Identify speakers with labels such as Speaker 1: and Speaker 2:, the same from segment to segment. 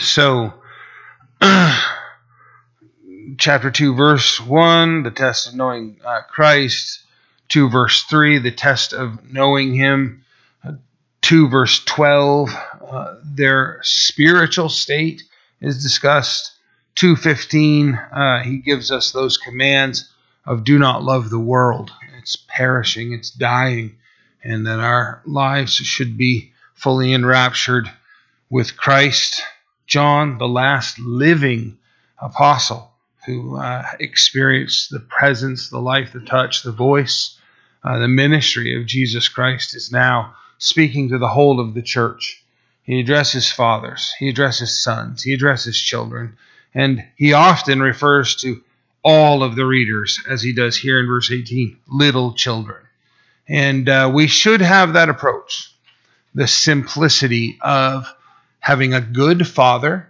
Speaker 1: So, chapter 2, verse 1, the test of knowing uh, Christ. 2, verse 3, the test of knowing Him. Uh, 2, verse 12, uh, their spiritual state is discussed. 2.15, uh, he gives us those commands of do not love the world. It's perishing, it's dying, and that our lives should be fully enraptured with Christ. John, the last living apostle who uh, experienced the presence, the life, the touch, the voice, uh, the ministry of Jesus Christ, is now speaking to the whole of the church. He addresses fathers, he addresses sons, he addresses children, and he often refers to all of the readers, as he does here in verse 18, little children. And uh, we should have that approach the simplicity of having a good father,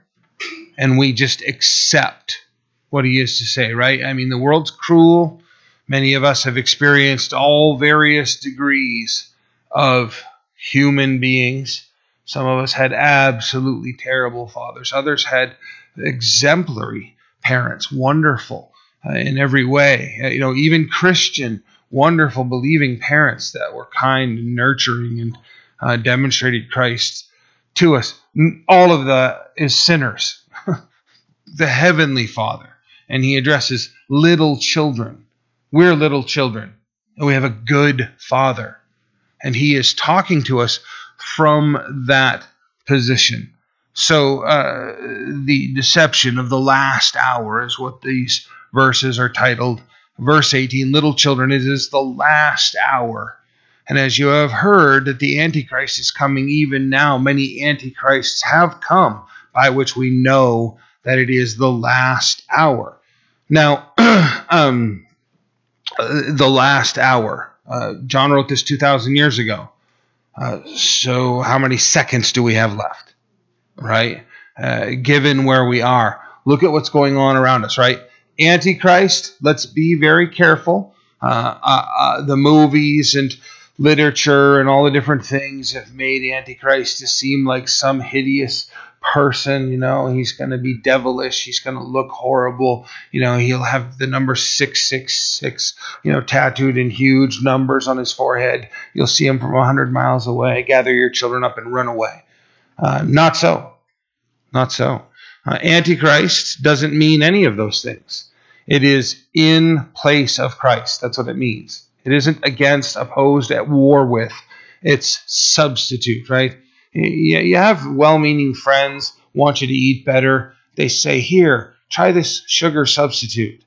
Speaker 1: and we just accept what he is to say, right? I mean, the world's cruel. Many of us have experienced all various degrees of human beings. Some of us had absolutely terrible fathers, others had exemplary parents, wonderful uh, in every way. Uh, you know, even Christian, wonderful, believing parents that were kind and nurturing and uh, demonstrated Christ to us. All of the is sinners. the heavenly Father, and He addresses little children. We're little children, and we have a good Father, and He is talking to us from that position. So, uh, the deception of the last hour is what these verses are titled. Verse 18 Little children, it is the last hour. And as you have heard that the Antichrist is coming even now, many Antichrists have come, by which we know that it is the last hour. Now, um, uh, the last hour. Uh, John wrote this 2,000 years ago. Uh, so, how many seconds do we have left? Right? Uh, given where we are, look at what's going on around us, right? Antichrist, let's be very careful. Uh, uh, the movies and literature and all the different things have made Antichrist to seem like some hideous person. You know, he's going to be devilish. He's going to look horrible. You know, he'll have the number 666, you know, tattooed in huge numbers on his forehead. You'll see him from 100 miles away. Gather your children up and run away. Uh, not so. Not so. Uh, Antichrist doesn't mean any of those things. It is in place of Christ. That's what it means. It isn't against, opposed, at war with. It's substitute, right? You have well meaning friends, want you to eat better. They say, Here, try this sugar substitute.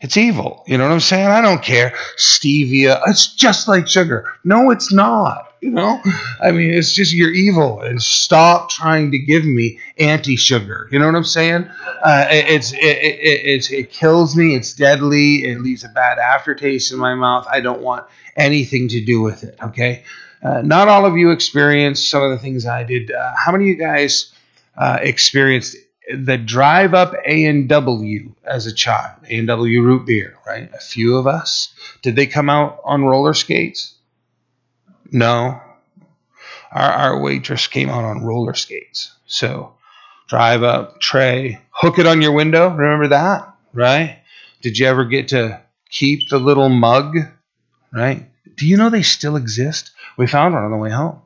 Speaker 1: It's evil. You know what I'm saying? I don't care. Stevia, it's just like sugar. No, it's not. You know, I mean, it's just you're evil and stop trying to give me anti sugar. You know what I'm saying? Uh, it, it's it, it, it, kills me. It's deadly. It leaves a bad aftertaste in my mouth. I don't want anything to do with it. Okay. Uh, not all of you experienced some of the things I did. Uh, how many of you guys uh, experienced the drive up A and W as a child? A and W root beer, right? A few of us. Did they come out on roller skates? No. Our, our waitress came out on roller skates. So drive up, tray, hook it on your window. Remember that? Right? Did you ever get to keep the little mug? Right? Do you know they still exist? We found one on the way home.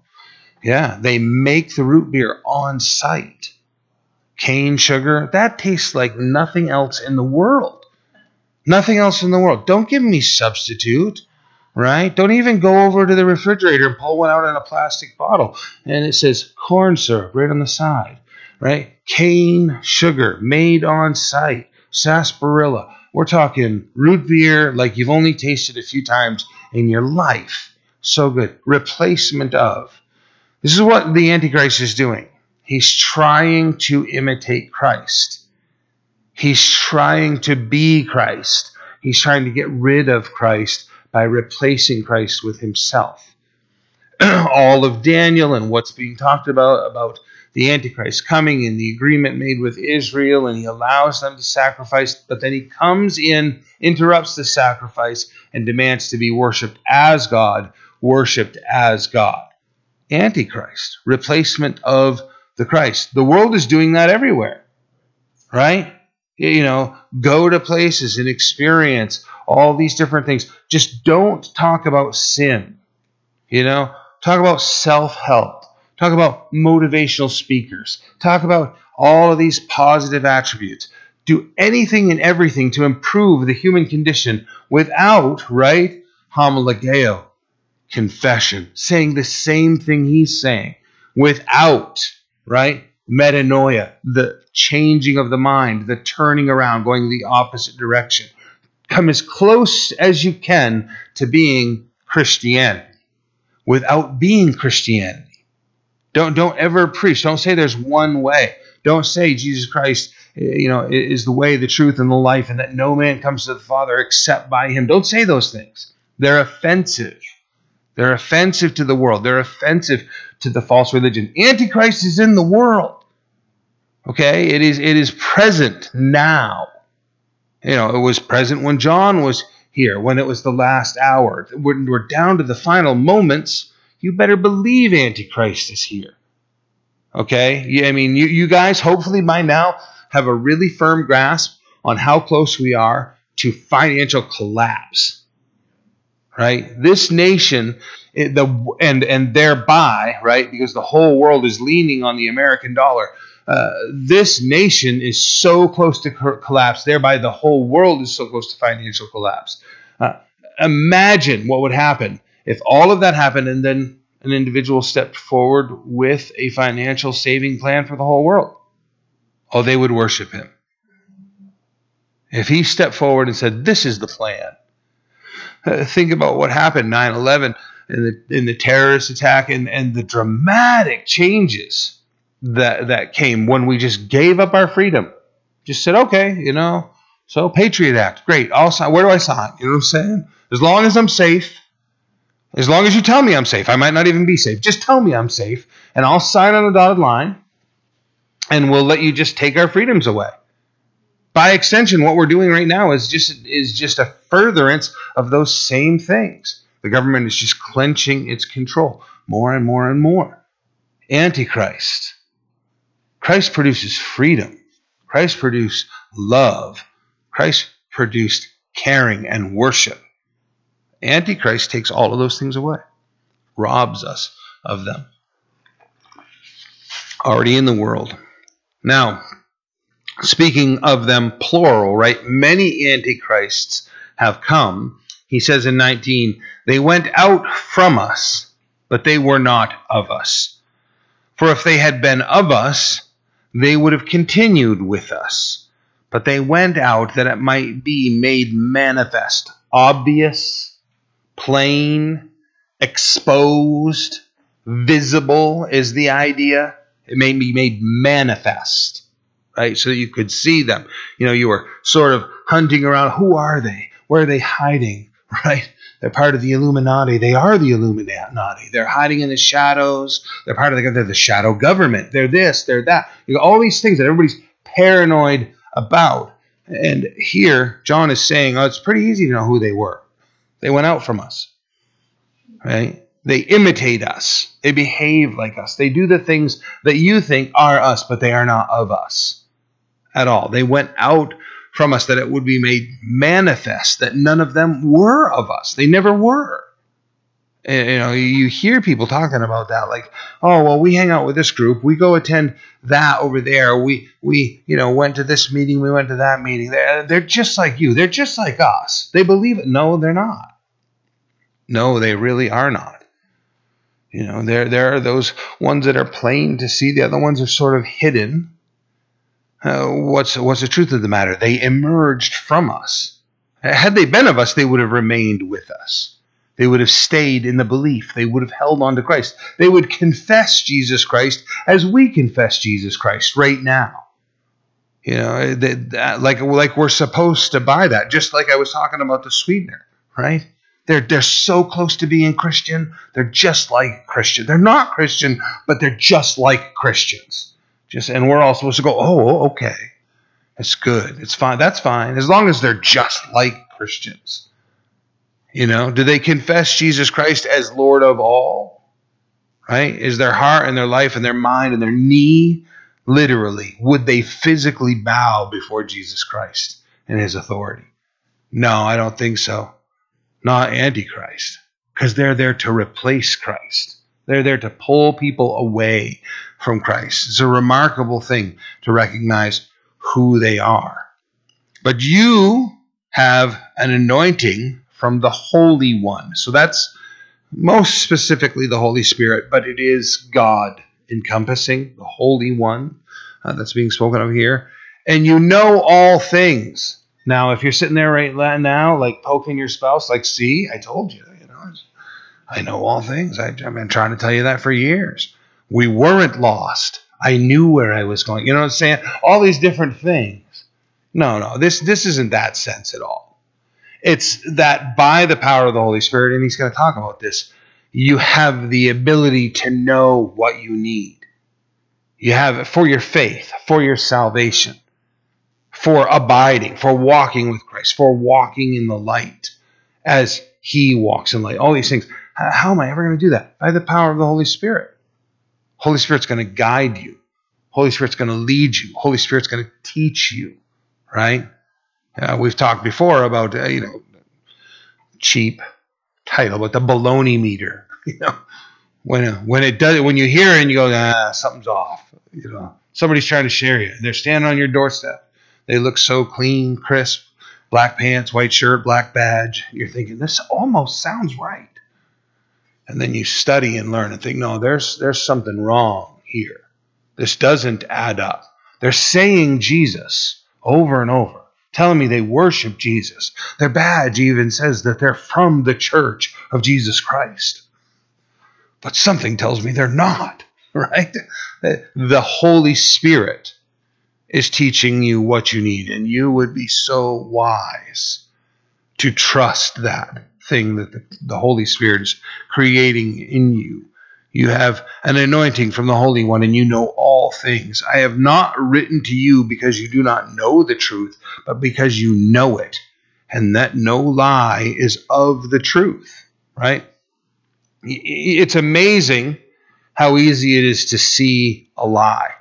Speaker 1: Yeah, they make the root beer on site. Cane sugar, that tastes like nothing else in the world. Nothing else in the world. Don't give me substitute right? Don't even go over to the refrigerator and pull one out in a plastic bottle. And it says corn syrup right on the side, right? Cane sugar made on site, sarsaparilla. We're talking root beer like you've only tasted a few times in your life. So good. Replacement of. This is what the Antichrist is doing. He's trying to imitate Christ. He's trying to be Christ. He's trying to get rid of Christ by replacing Christ with himself. All of Daniel and what's being talked about, about the Antichrist coming and the agreement made with Israel, and he allows them to sacrifice, but then he comes in, interrupts the sacrifice, and demands to be worshiped as God, worshiped as God. Antichrist, replacement of the Christ. The world is doing that everywhere, right? You know, go to places and experience all these different things. Just don't talk about sin. You know, talk about self help. Talk about motivational speakers. Talk about all of these positive attributes. Do anything and everything to improve the human condition without, right? Homologeo, confession, saying the same thing he's saying, without, right? Metanoia, the changing of the mind, the turning around, going the opposite direction. Come as close as you can to being Christianity without being Christianity. Don't don't ever preach. Don't say there's one way. Don't say Jesus Christ, eh, you know, is the way, the truth, and the life, and that no man comes to the Father except by Him. Don't say those things. They're offensive. They're offensive to the world. They're offensive to the false religion. Antichrist is in the world. Okay? It is it is present now. You know, it was present when John was here, when it was the last hour. When we're down to the final moments, you better believe Antichrist is here. Okay? Yeah, I mean, you, you guys hopefully by now have a really firm grasp on how close we are to financial collapse right? This nation, the and and thereby, right, because the whole world is leaning on the American dollar. Uh, this nation is so close to collapse. Thereby, the whole world is so close to financial collapse. Uh, imagine what would happen if all of that happened, and then an individual stepped forward with a financial saving plan for the whole world. Oh, they would worship him. If he stepped forward and said, "This is the plan," think about what happened 9-11 and the, the terrorist attack and, and the dramatic changes that, that came when we just gave up our freedom. Just said, okay, you know, so Patriot Act, great. I'll sign. Where do I sign? You know what I'm saying? As long as I'm safe, as long as you tell me I'm safe, I might not even be safe. Just tell me I'm safe, and I'll sign on a dotted line, and we'll let you just take our freedoms away by extension, what we're doing right now is just is just a furtherance of those same things. The government is just clenching its control more and more and more. Antichrist. Christ produces freedom. Christ produced love. Christ produced caring and worship. Antichrist takes all of those things away, robs us of them. Already in the world. Now, speaking of them plural, right? Many antichrists have come. He says in 19, they went out from us, but they were not of us. For if they had been of us, they would have continued with us. But they went out that it might be made manifest, obvious, plain, exposed, visible is the idea. It may be made manifest right? So you could see them. You know, you were sort of hunting around. Who are they? Where are they hiding? Right? They're part of the Illuminati. They are the Illuminati. They're hiding in the shadows. They're part of the, they're the shadow government. They're this, they're that. You all these things that everybody's paranoid about. And here, John is saying, oh, it's pretty easy to know who they were. They went out from us. Right? They imitate us. They behave like us. They do the things that you think are us, but they are not of us at all. They went out from us that it would be made manifest that none of them were of us. They never were. You know, you hear people talking about that, like, oh, well, we hang out with this group, we go attend that over there, we we you know went to this meeting, we went to that meeting. They're they're just like you, they're just like us. They believe it. No, they're not. No, they really are not. You know, there there are those ones that are plain to see. The other ones are sort of hidden uh, what's what's the truth of the matter? They emerged from us. Had they been of us, they would have remained with us. They would have stayed in the belief. They would have held on to Christ. They would confess Jesus Christ as we confess Jesus Christ right now. You know, they, like like we're supposed to buy that. Just like I was talking about the sweetener, right? They're they're so close to being Christian. They're just like Christian. They're not Christian, but they're just like Christians. Just and we're all supposed to go, oh, oh, okay. It's good. It's fine. That's fine. As long as they're just like Christians. You know, do they confess Jesus Christ as Lord of all? right? Is their heart and their life and their mind and their knee literally, would they physically bow before Jesus Christ and his authority? No, I don't think so. Not Antichrist, because they're there to replace Christ. They're there to pull people away from Christ. It's a remarkable thing to recognize who they are. But you have an anointing from the Holy One. So that's most specifically the Holy Spirit, but it is God encompassing the Holy One uh, that's being spoken of here. And you know all things. Now, if you're sitting there right now, like poking your spouse, like, see, I told you, you know, I know all things. I, I've been trying to tell you that for years. We weren't lost. I knew where I was going. You know what I'm saying? All these different things. No, no, this this isn't that sense at all. It's that by the power of the Holy Spirit, and he's going to talk about this, you have the ability to know what you need. You have it for your faith, for your salvation, for abiding, for walking with Christ, for walking in the light as he walks in light. All these things. How am I ever going to do that? By the power of the Holy Spirit. Holy Spirit's going to guide you. Holy Spirit's going to lead you. Holy Spirit's going to teach you right? Uh, we've talked before about uh, you know cheap title, but the baloney meter. You know, when when it does when you hear it and you go, ah, something's off. You know, somebody's trying to share you. They're standing on your doorstep. They look so clean, crisp, black pants, white shirt, black badge. You're thinking this almost sounds right, and then you study and learn and think, no, there's there's something wrong here. This doesn't add up. They're saying Jesus over and over, telling me they worship Jesus. Their badge even says that they're from the church of Jesus Christ. But something tells me they're not, right? The Holy Spirit is teaching you what you need, and you would be so wise to trust that thing that the, the Holy Spirit is creating in you you have an anointing from the Holy One, and you know all things. I have not written to you because you do not know the truth, but because you know it, and that no lie is of the truth. Right? It's amazing how easy it is to see a lie.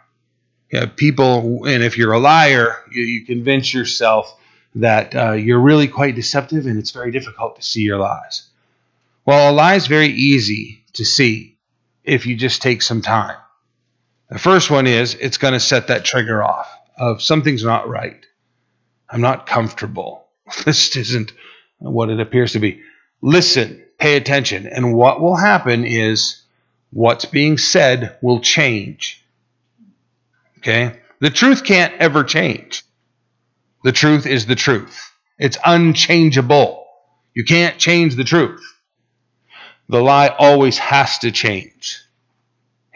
Speaker 1: Yeah, people, and if you're a liar, you, you convince yourself that uh, you're really quite deceptive, and it's very difficult to see your lies. Well, a lie is very easy to see if you just take some time. The first one is it's going to set that trigger off of something's not right. I'm not comfortable. This isn't what it appears to be. Listen, pay attention. And what will happen is what's being said will change. Okay? The truth can't ever change. The truth is the truth, it's unchangeable. You can't change the truth the lie always has to change.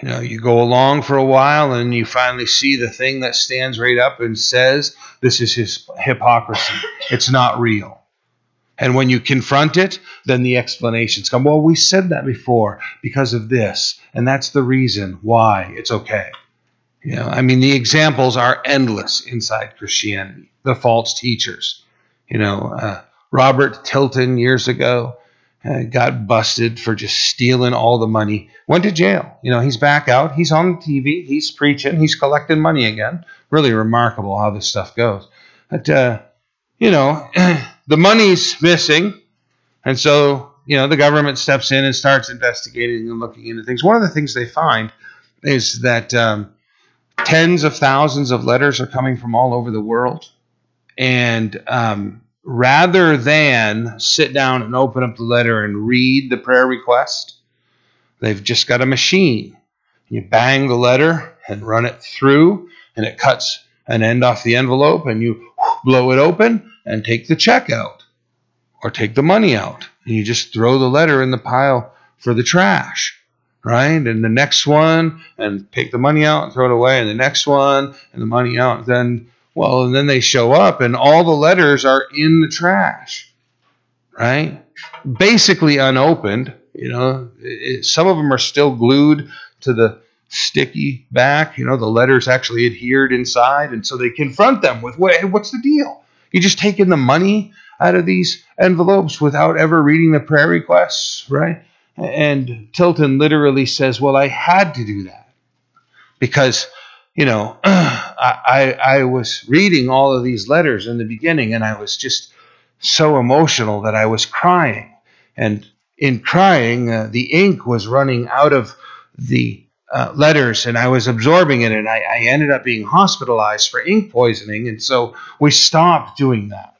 Speaker 1: You know, you go along for a while and you finally see the thing that stands right up and says, This is his hypocrisy. It's not real. And when you confront it, then the explanations come. Well, we said that before because of this, and that's the reason why it's okay. You know, I mean, the examples are endless inside Christianity. The false teachers. You know, uh, Robert Tilton years ago uh, got busted for just stealing all the money. Went to jail. You know, he's back out. He's on TV. He's preaching. He's collecting money again. Really remarkable how this stuff goes. But, uh, you know, the money's missing. And so, you know, the government steps in and starts investigating and looking into things. One of the things they find is that um, tens of thousands of letters are coming from all over the world. And um, rather than sit down and open up the letter and read the prayer request, they've just got a machine. You bang the letter and run it through, and it cuts an end off the envelope, and you blow it open and take the check out or take the money out. And you just throw the letter in the pile for the trash right? And the next one, and take the money out and throw it away, and the next one, and the money out. Then well, and then they show up and all the letters are in the trash, right? Basically unopened. You know, it, some of them are still glued to the sticky back. You know, the letters actually adhered inside. And so they confront them with, hey, what's the deal? You just taking the money out of these envelopes without ever reading the prayer requests, right? And Tilton literally says, Well, I had to do that because, you know, I, I, I was reading all of these letters in the beginning and I was just so emotional that I was crying. And in crying, uh, the ink was running out of the uh, letters and I was absorbing it, and I, I ended up being hospitalized for ink poisoning. And so we stopped doing that.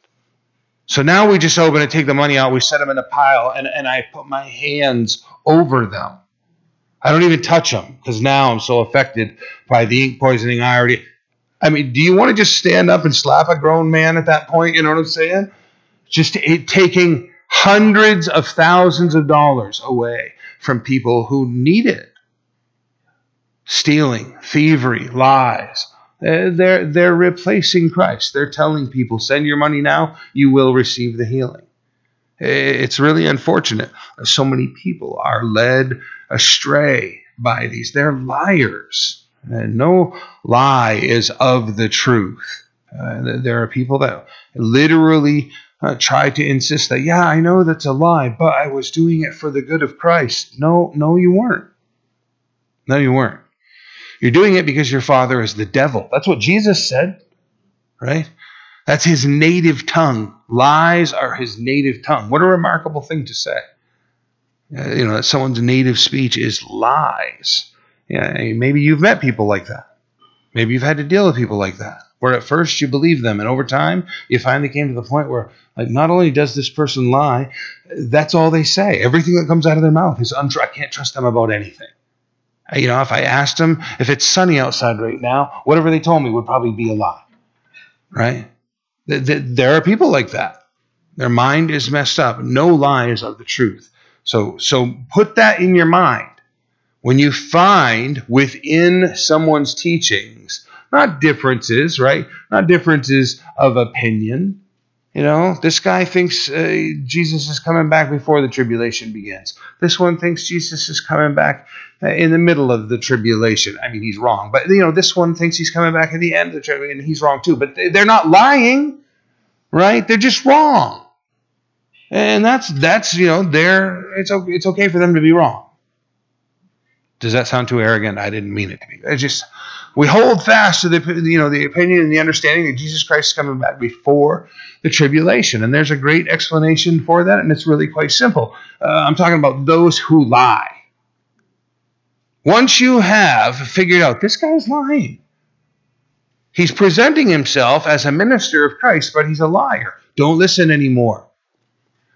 Speaker 1: So now we just open and take the money out, we set them in a pile, and, and I put my hands over them. I don't even touch them because now I'm so affected by the ink poisoning. I already, I mean, do you want to just stand up and slap a grown man at that point? You know what I'm saying? Just it, taking hundreds of thousands of dollars away from people who need it. Stealing, thievery, lies, they're, they're replacing Christ. They're telling people, send your money now, you will receive the healing. It's really unfortunate. So many people are led astray by these. They're liars. And no lie is of the truth. Uh, there are people that literally uh, try to insist that, yeah, I know that's a lie, but I was doing it for the good of Christ. No, no, you weren't. No, you weren't. You're doing it because your father is the devil. That's what Jesus said, right? That's his native tongue. Lies are his native tongue. What a remarkable thing to say. Uh, you know, that someone's native speech is lies. Yeah, maybe you've met people like that. Maybe you've had to deal with people like that, where at first you believe them, and over time you finally came to the point where, like, not only does this person lie, that's all they say. Everything that comes out of their mouth is untrue. I can't trust them about anything. You know, if I asked them if it's sunny outside right now, whatever they told me would probably be a lie. Right? There are people like that. Their mind is messed up. No lies of the truth. So, so put that in your mind. When you find within someone's teachings, not differences, right? Not differences of opinion, you know, this guy thinks uh, Jesus is coming back before the tribulation begins. This one thinks Jesus is coming back uh, in the middle of the tribulation. I mean, he's wrong. But, you know, this one thinks he's coming back at the end of the tribulation, and he's wrong too. But they're not lying, right? They're just wrong. And that's, that's you know, they're, it's, it's okay for them to be wrong. Does that sound too arrogant? I didn't mean it to be. It's just, we hold fast to the you know the opinion and the understanding that Jesus Christ is coming back before the tribulation, and there's a great explanation for that, and it's really quite simple. Uh, I'm talking about those who lie. Once you have figured out this guy's lying, he's presenting himself as a minister of Christ, but he's a liar. Don't listen anymore.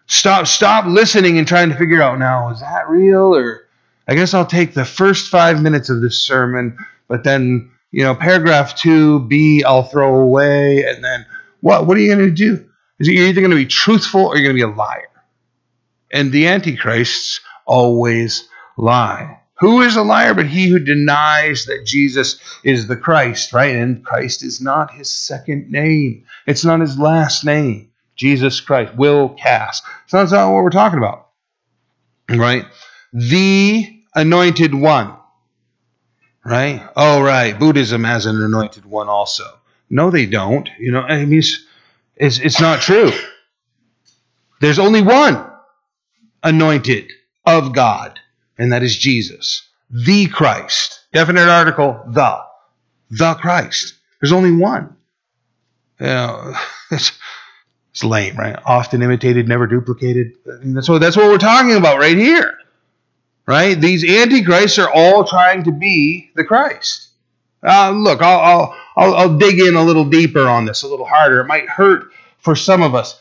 Speaker 1: Stop, stop listening and trying to figure out now is that real or I guess I'll take the first five minutes of this sermon but then you know paragraph two B I'll throw away, and then what? What are you going to do? Is you're either going to be truthful or you're going to be a liar, and the antichrists always lie. Who is a liar but he who denies that Jesus is the Christ, right? And Christ is not his second name. It's not his last name. Jesus Christ will cast. So that's not what we're talking about. Right? The anointed one right? Oh, right. Buddhism has an anointed one also. No, they don't. You know, I mean, it's, it's, it's not true. There's only one anointed of God, and that is Jesus, the Christ. Definite article, the. The Christ. There's only one. You know, it's, it's lame, right? Often imitated, never duplicated. What, that's what we're talking about right here. Right? These antichrists are all trying to be the Christ. Uh, look, I'll, I'll, I'll, I'll dig in a little deeper on this, a little harder. It might hurt for some of us.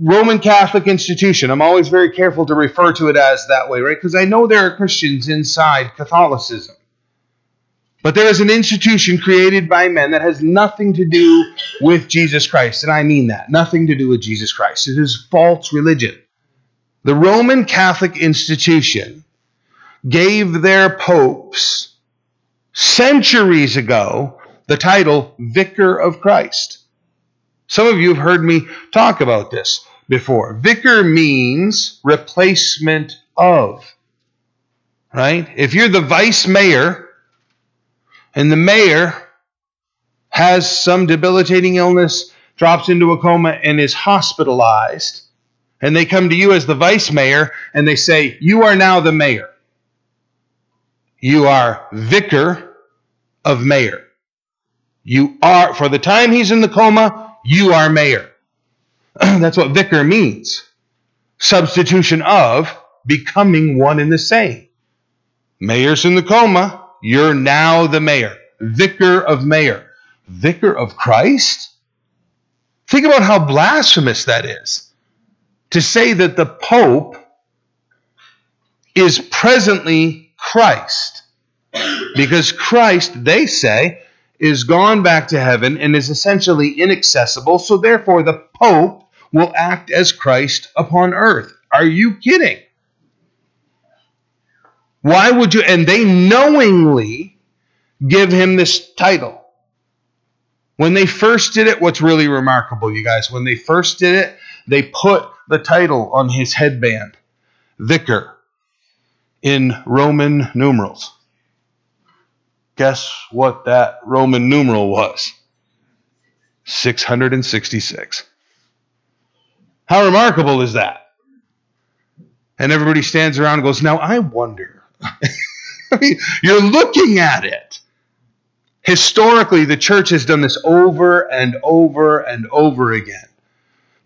Speaker 1: Roman Catholic institution. I'm always very careful to refer to it as that way, right? Because I know there are Christians inside Catholicism. But there is an institution created by men that has nothing to do with Jesus Christ. And I mean that. Nothing to do with Jesus Christ. It is false religion. The Roman Catholic institution gave their popes centuries ago the title Vicar of Christ. Some of you have heard me talk about this before. Vicar means replacement of. Right? If you're the vice mayor and the mayor has some debilitating illness, drops into a coma, and is hospitalized, And they come to you as the vice mayor and they say, You are now the mayor. You are vicar of mayor. You are, for the time he's in the coma, you are mayor. That's what vicar means. Substitution of, becoming one and the same. Mayor's in the coma, you're now the mayor. Vicar of mayor. Vicar of Christ? Think about how blasphemous that is. To say that the Pope is presently Christ. Because Christ, they say, is gone back to heaven and is essentially inaccessible, so therefore the Pope will act as Christ upon earth. Are you kidding? Why would you? And they knowingly give him this title. When they first did it, what's really remarkable, you guys, when they first did it, they put the title on his headband Vicar in Roman numerals. Guess what that Roman numeral was? 666. How remarkable is that? And everybody stands around and goes, Now I wonder. You're looking at it. Historically, the church has done this over and over and over again.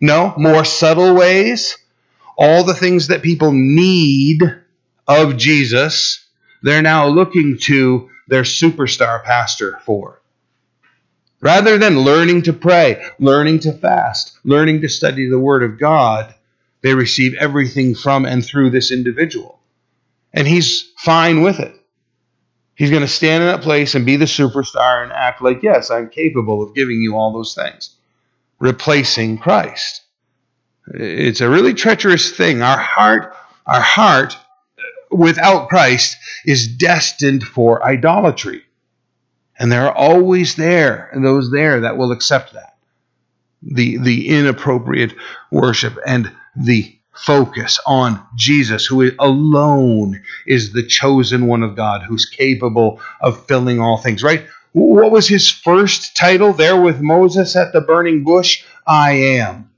Speaker 1: No, more subtle ways. All the things that people need of Jesus, they're now looking to their superstar pastor for. Rather than learning to pray, learning to fast, learning to study the Word of God, they receive everything from and through this individual. And he's fine with it. He's going to stand in that place and be the superstar and act like, yes, I'm capable of giving you all those things, replacing Christ. It's a really treacherous thing. Our heart, our heart without Christ is destined for idolatry. And there are always there, and those there that will accept that. The, the inappropriate worship and the focus on Jesus, who alone is the chosen one of God, who's capable of filling all things, right? What was his first title there with Moses at the burning bush? I am.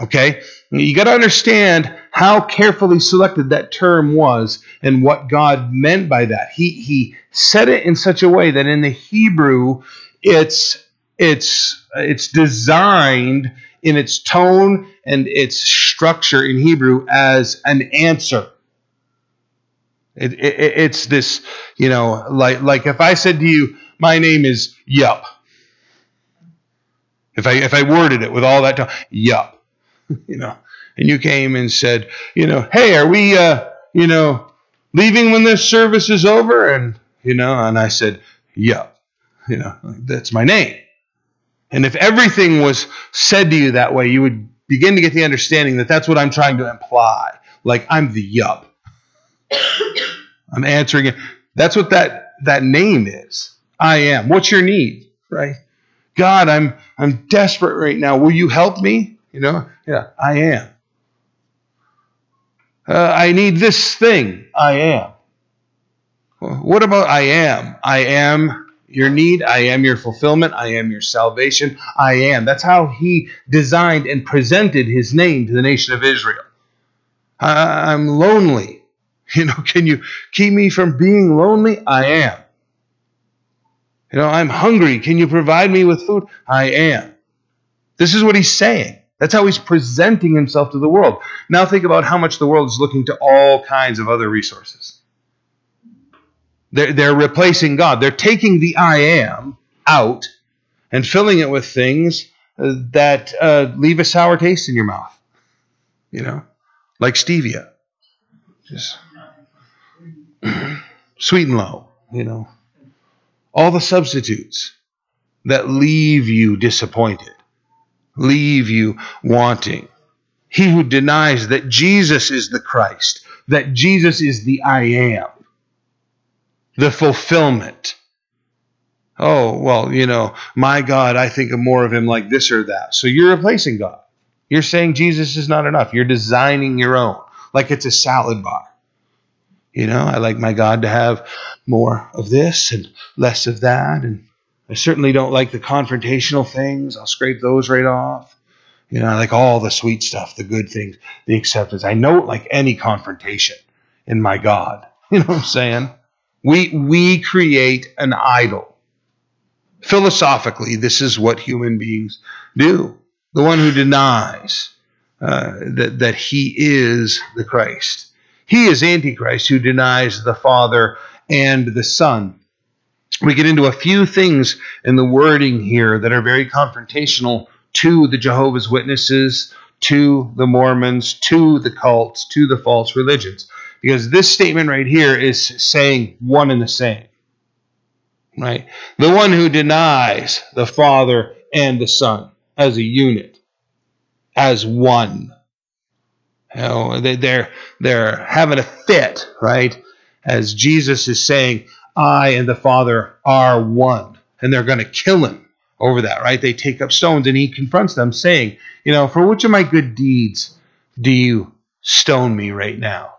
Speaker 1: Okay? You got to understand how carefully selected that term was and what God meant by that. He, he said it in such a way that in the Hebrew, it's, it's, it's designed in its tone and its structure in Hebrew as an answer. It, it, it's this, you know, like like if I said to you, "My name is Yup." If I if I worded it with all that, tone, Yup, you know, and you came and said, you know, "Hey, are we, uh, you know, leaving when this service is over?" And you know, and I said, "Yup," you know, that's my name. And if everything was said to you that way, you would begin to get the understanding that that's what I'm trying to imply. Like I'm the yup. I'm answering it. That's what that that name is. I am. What's your need? Right? God, I'm I'm desperate right now. Will you help me? You know? Yeah, I am. Uh, I need this thing. I am. What about I am? I am your need. I am your fulfillment. I am your salvation. I am. That's how he designed and presented his name to the nation of Israel. I, I'm lonely. You know, can you keep me from being lonely? I am. You know, I'm hungry. Can you provide me with food? I am. This is what he's saying. That's how he's presenting himself to the world. Now think about how much the world is looking to all kinds of other resources. They're, they're replacing God. They're taking the I am out and filling it with things uh, that uh, leave a sour taste in your mouth. You know, like stevia. Just Sweet'N Low, you know. All the substitutes that leave you disappointed, leave you wanting. He who denies that Jesus is the Christ, that Jesus is the I am, the fulfillment. Oh, well, you know, my God, I think of more of him like this or that. So you're replacing God. You're saying Jesus is not enough. You're designing your own, like it's a salad bar. You know, I like my God to have more of this and less of that. And I certainly don't like the confrontational things. I'll scrape those right off. You know, I like all the sweet stuff, the good things, the acceptance. I it like any confrontation in my God. You know what I'm saying? We we create an idol. Philosophically, this is what human beings do. The one who denies uh, that that he is the Christ. He is Antichrist who denies the Father and the Son. We get into a few things in the wording here that are very confrontational to the Jehovah's Witnesses, to the Mormons, to the cults, to the false religions. Because this statement right here is saying one and the same. Right? The one who denies the Father and the Son as a unit, as one. You know, they, they're they're having a fit, right? As Jesus is saying, I and the Father are one. And they're going to kill him over that, right? They take up stones and he confronts them, saying, You know, for which of my good deeds do you stone me right now?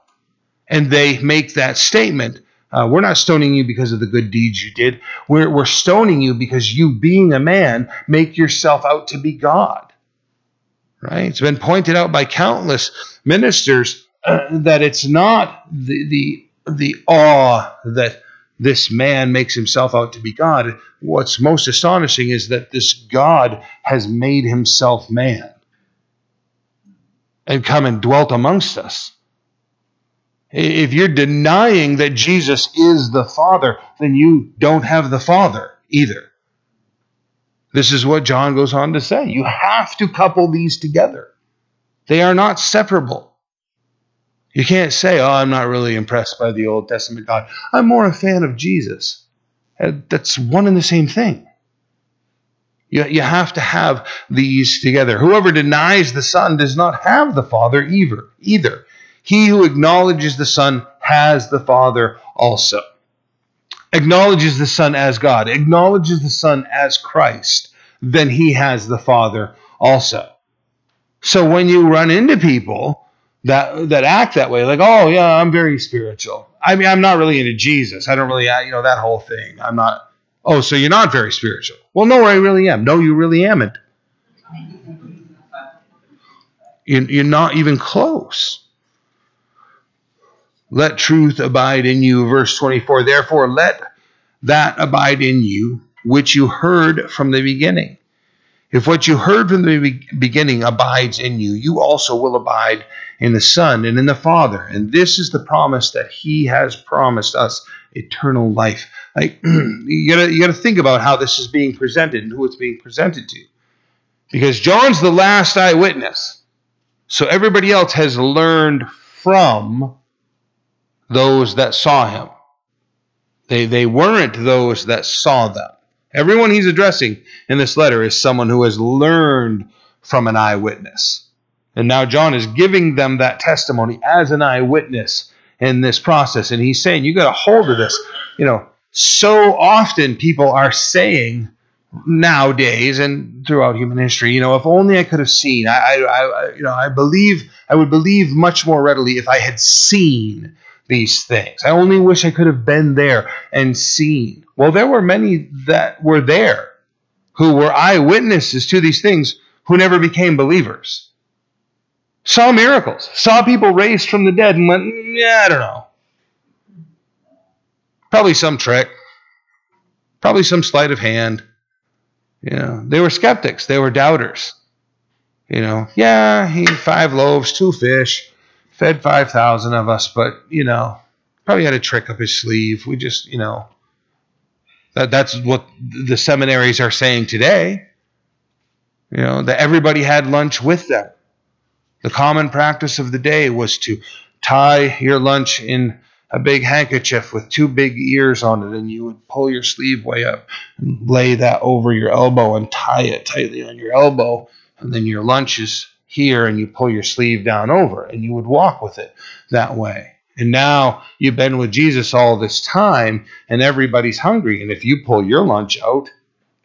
Speaker 1: And they make that statement. Uh, we're not stoning you because of the good deeds you did. We're, we're stoning you because you, being a man, make yourself out to be God. Right? It's been pointed out by countless ministers uh, that it's not the, the, the awe that this man makes himself out to be God. What's most astonishing is that this God has made himself man and come and dwelt amongst us. If you're denying that Jesus is the Father, then you don't have the Father either. This is what John goes on to say. You have to couple these together, they are not separable. You can't say, oh, I'm not really impressed by the Old Testament God. I'm more a fan of Jesus. Uh, that's one and the same thing. You, you have to have these together. Whoever denies the Son does not have the Father either. either. He who acknowledges the Son has the Father also. Acknowledges the Son as God, acknowledges the Son as Christ, then he has the Father also. So when you run into people that that act that way. Like oh yeah i'm very spiritual. I mean i'm not really into jesus. I don't really you know that whole thing. I'm not oh so you're not very spiritual. Well no i really am. No you really amn't. You're not even close. Let truth abide in you. Verse 24 therefore let that abide in you which you heard from the beginning. If what you heard from the beginning abides in you, you also will abide in the Son and in the Father. And this is the promise that He has promised us eternal life. Like you gotta you gotta think about how this is being presented and who it's being presented to. Because John's the last eyewitness. So everybody else has learned from those that saw him. They, they weren't those that saw them. Everyone he's addressing in this letter is someone who has learned from an eyewitness. And now John is giving them that testimony as an eyewitness in this process. And he's saying, you got a hold of this. You know, so often people are saying nowadays and throughout human history, you know, if only I could have seen. I, I, I you know, I believe I would believe much more readily if I had seen these things. I only wish I could have been there and seen. Well, there were many that were there who were eyewitnesses to these things who never became believers. Saw miracles, saw people raised from the dead, and went, yeah, I don't know. Probably some trick, probably some sleight of hand. You know, they were skeptics, they were doubters. You know, yeah, he five loaves, two fish fed 5,000 of us, but, you know, probably had a trick up his sleeve. We just, you know, that, that's what the seminaries are saying today. You know, that everybody had lunch with them. The common practice of the day was to tie your lunch in a big handkerchief with two big ears on it, and you would pull your sleeve way up and lay that over your elbow and tie it tightly on your elbow, and then your lunch is here and you pull your sleeve down over and you would walk with it that way. And now you've been with Jesus all this time and everybody's hungry. And if you pull your lunch out,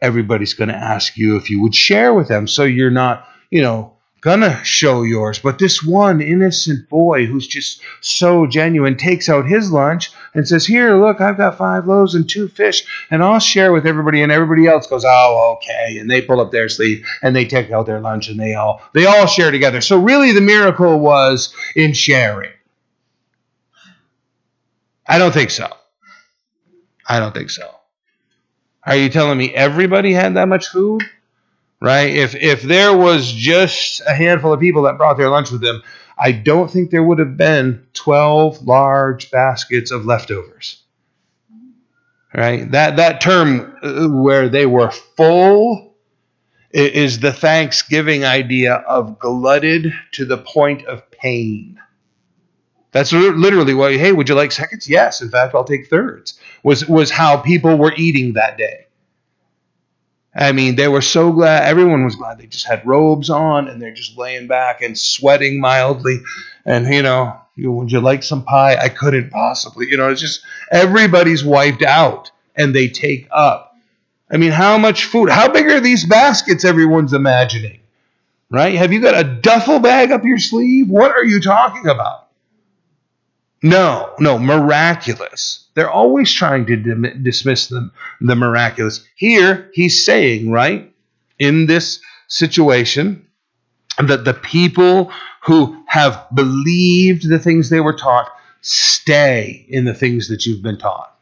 Speaker 1: everybody's going to ask you if you would share with them. So you're not, you know, gonna show yours. But this one innocent boy who's just so genuine takes out his lunch and says, Here, look, I've got five loaves and two fish, and I'll share with everybody. And everybody else goes, Oh, okay. And they pull up their sleeve and they take out their lunch and they all they all share together. So really the miracle was in sharing. I don't think so. I don't think so. Are you telling me everybody had that much food? Right? If if there was just a handful of people that brought their lunch with them, I don't think there would have been 12 large baskets of leftovers. Right? That that term uh, where they were full is the Thanksgiving idea of glutted to the point of pain. That's literally what. Hey, would you like seconds? Yes. In fact, I'll take thirds. Was was how people were eating that day. I mean, they were so glad. Everyone was glad. They just had robes on and they're just laying back and sweating mildly. And, you know, would you like some pie? I couldn't possibly. You know, it's just everybody's wiped out and they take up. I mean, how much food? How big are these baskets everyone's imagining? Right? Have you got a duffel bag up your sleeve? What are you talking about? No, no, miraculous. They're always trying to dim- dismiss them, the miraculous. Here, he's saying, right, in this situation, that the people who have believed the things they were taught stay in the things that you've been taught.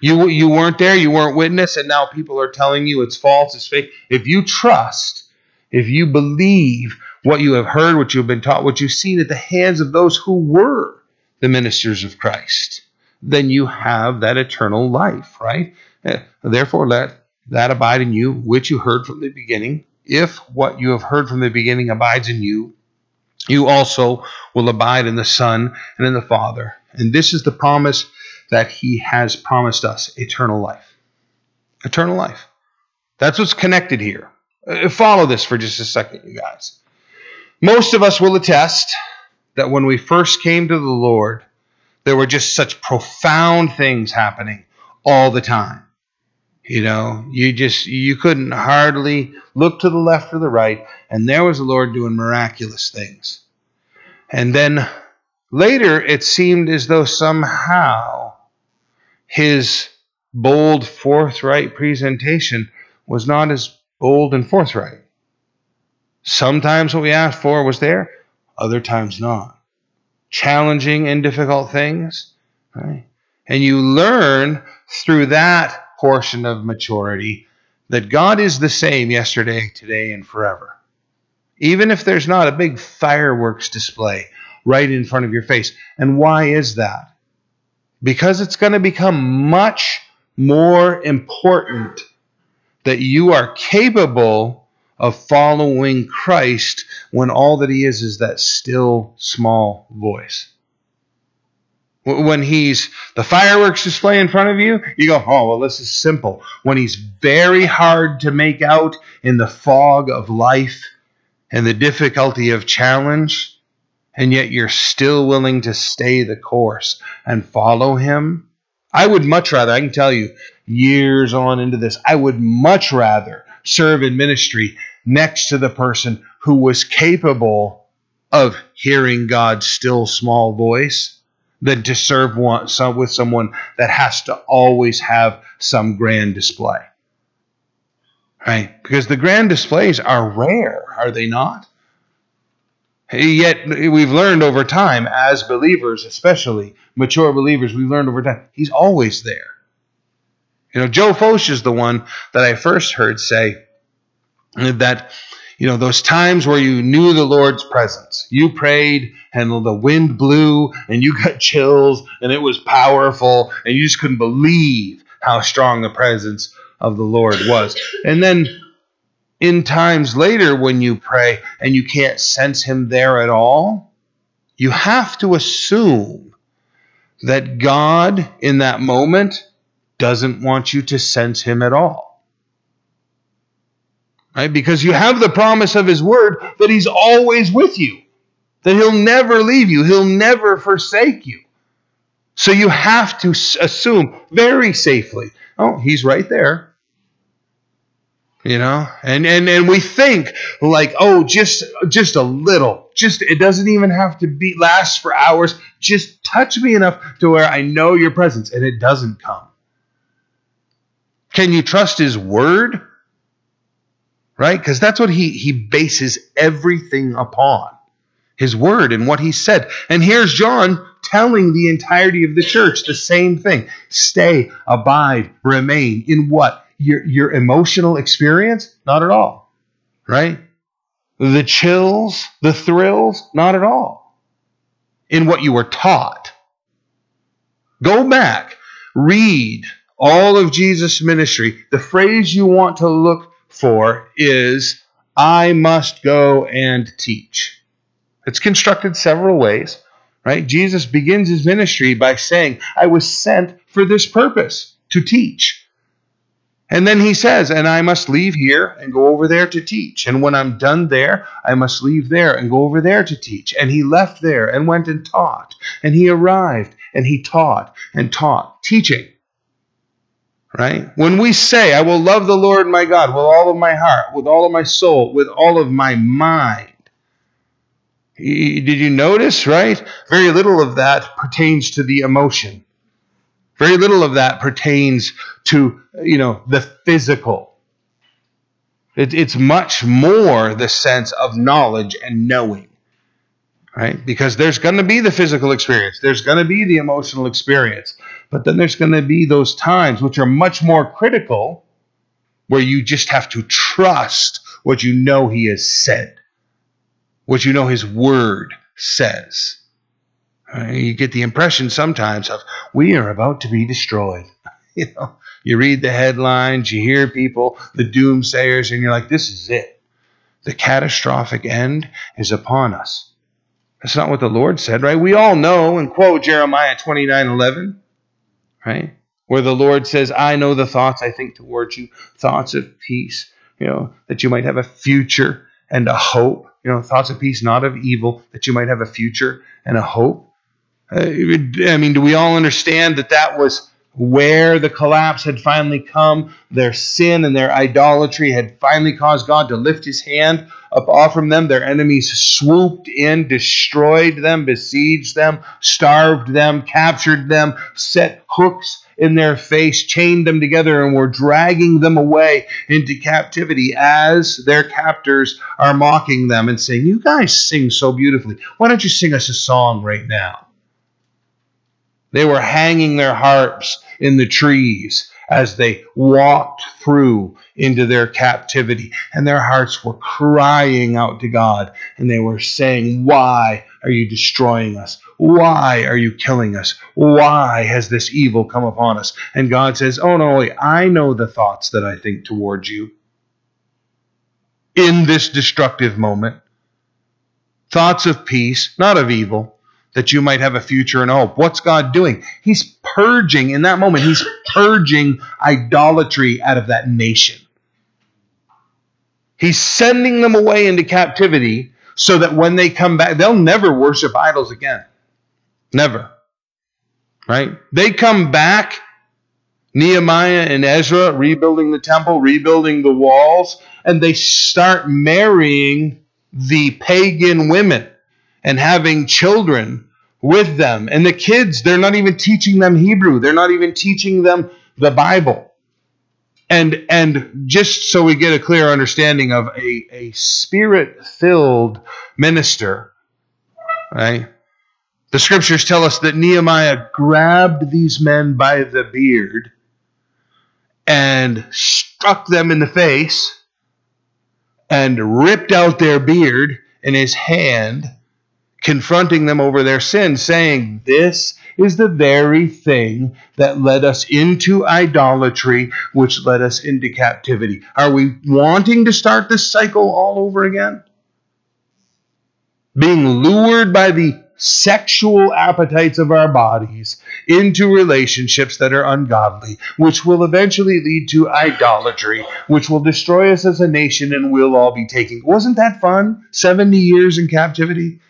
Speaker 1: You, you weren't there, you weren't witness, and now people are telling you it's false, it's fake. If you trust, if you believe what you have heard, what you have been taught, what you've seen at the hands of those who were the ministers of Christ, then you have that eternal life, right? Eh, therefore, let that abide in you, which you heard from the beginning. If what you have heard from the beginning abides in you, you also will abide in the Son and in the Father. And this is the promise that He has promised us eternal life. Eternal life. That's what's connected here. Uh, follow this for just a second, you guys. Most of us will attest that when we first came to the Lord, there were just such profound things happening all the time. You know, you just you couldn't hardly look to the left or the right, and there was the Lord doing miraculous things. And then later it seemed as though somehow his bold, forthright presentation was not as bold and forthright. Sometimes what we asked for was there, other times not. Challenging and difficult things, right? And you learn through that portion of maturity that God is the same yesterday, today, and forever. Even if there's not a big fireworks display right in front of your face. And why is that? Because it's going to become much more important that you are capable of following Christ when all that he is is that still small voice. When he's the fireworks display in front of you, you go, oh, well, this is simple. When he's very hard to make out in the fog of life and the difficulty of challenge, and yet you're still willing to stay the course and follow him, I would much rather, I can tell you, years on into this, I would much rather serve in ministry next to the person who was capable of hearing God's still small voice than to serve one, some, with someone that has to always have some grand display. Right? Because the grand displays are rare, are they not? Yet we've learned over time, as believers, especially mature believers, we've learned over time, he's always there. You know, Joe Focht is the one that I first heard say that, you know, those times where you knew the Lord's presence. You prayed and the wind blew and you got chills and it was powerful and you just couldn't believe how strong the presence of the Lord was. And then in times later when you pray and you can't sense him there at all, you have to assume that God in that moment doesn't want you to sense him at all. Right? Because you have the promise of his word that he's always with you, that he'll never leave you, he'll never forsake you. So you have to assume very safely, oh, he's right there. You know? And and and we think like, oh, just just a little. Just it doesn't even have to be last for hours. Just touch me enough to where I know your presence and it doesn't come. Can you trust his word? Right? Because that's what he he bases everything upon. His word and what he said. And here's John telling the entirety of the church the same thing. Stay, abide, remain in what? Your your emotional experience? Not at all. Right? The chills, the thrills? Not at all. In what you were taught. Go back, read all of Jesus' ministry, the phrase you want to look for is, I must go and teach. It's constructed several ways, right? Jesus begins his ministry by saying, I was sent for this purpose, to teach. And then he says, and I must leave here and go over there to teach. And when I'm done there, I must leave there and go over there to teach. And he left there and went and taught. And he arrived and he taught and taught, teaching right? When we say, I will love the Lord my God with all of my heart, with all of my soul, with all of my mind. Did you notice, right? Very little of that pertains to the emotion. Very little of that pertains to, you know, the physical. It, it's much more the sense of knowledge and knowing right? Because there's going to be the physical experience, there's going to be the emotional experience, but then there's going to be those times which are much more critical where you just have to trust what you know He has said, what you know His Word says. Uh, you get the impression sometimes of we are about to be destroyed. You know, you read the headlines, you hear people, the doomsayers, and you're like, this is it. The catastrophic end is upon us. That's not what the Lord said, right? We all know and quote Jeremiah 29 11, right? Where the Lord says, I know the thoughts I think towards you, thoughts of peace, you know, that you might have a future and a hope, you know, thoughts of peace, not of evil, that you might have a future and a hope. Uh, I mean, do we all understand that that was where the collapse had finally come. Their sin and their idolatry had finally caused God to lift his hand off from them. Their enemies swooped in, destroyed them, besieged them, starved them, captured them, set hooks in their face, chained them together, and were dragging them away into captivity as their captors are mocking them and saying, You guys sing so beautifully. Why don't you sing us a song right now? They were hanging their harps in the trees as they walked through into their captivity. And their hearts were crying out to God. And they were saying, Why are you destroying us? Why are you killing us? Why has this evil come upon us? And God says, Oh, no, wait, I know the thoughts that I think towards you in this destructive moment. Thoughts of peace, not of evil that you might have a future and hope. What's God doing? He's purging, in that moment, He's purging idolatry out of that nation. He's sending them away into captivity so that when they come back, they'll never worship idols again. Never. Right? They come back, Nehemiah and Ezra rebuilding the temple, rebuilding the walls, and they start marrying the pagan women and having children with them. And the kids, they're not even teaching them Hebrew. They're not even teaching them the Bible. And and just so we get a clear understanding of a, a spirit-filled minister, right? The scriptures tell us that Nehemiah grabbed these men by the beard and struck them in the face and ripped out their beard in his hand confronting them over their sin, saying, This is the very thing that led us into idolatry, which led us into captivity. Are we wanting to start this cycle all over again? Being lured by the sexual appetites of our bodies into relationships that are ungodly, which will eventually lead to idolatry, which will destroy us as a nation and we'll all be taking. Wasn't that fun? 70 years in captivity?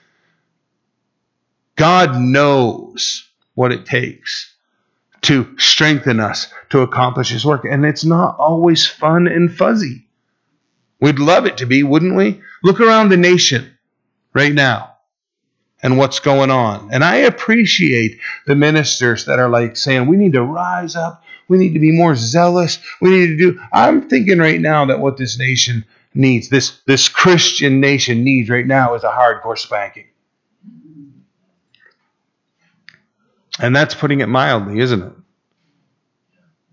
Speaker 1: God knows what it takes to strengthen us to accomplish His work. And it's not always fun and fuzzy. We'd love it to be, wouldn't we? Look around the nation right now and what's going on. And I appreciate the ministers that are like saying, we need to rise up. We need to be more zealous. We need to do. I'm thinking right now that what this nation needs, this, this Christian nation needs right now, is a hardcore spanking. And that's putting it mildly, isn't it?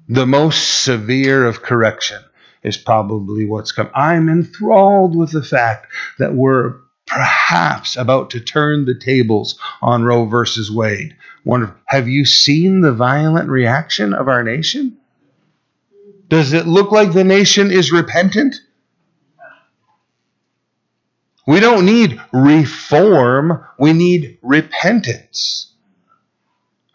Speaker 1: The most severe of correction is probably what's come. I'm enthralled with the fact that we're perhaps about to turn the tables on Roe versus Wade. Wonder, have you seen the violent reaction of our nation? Does it look like the nation is repentant? We don't need reform, we need repentance.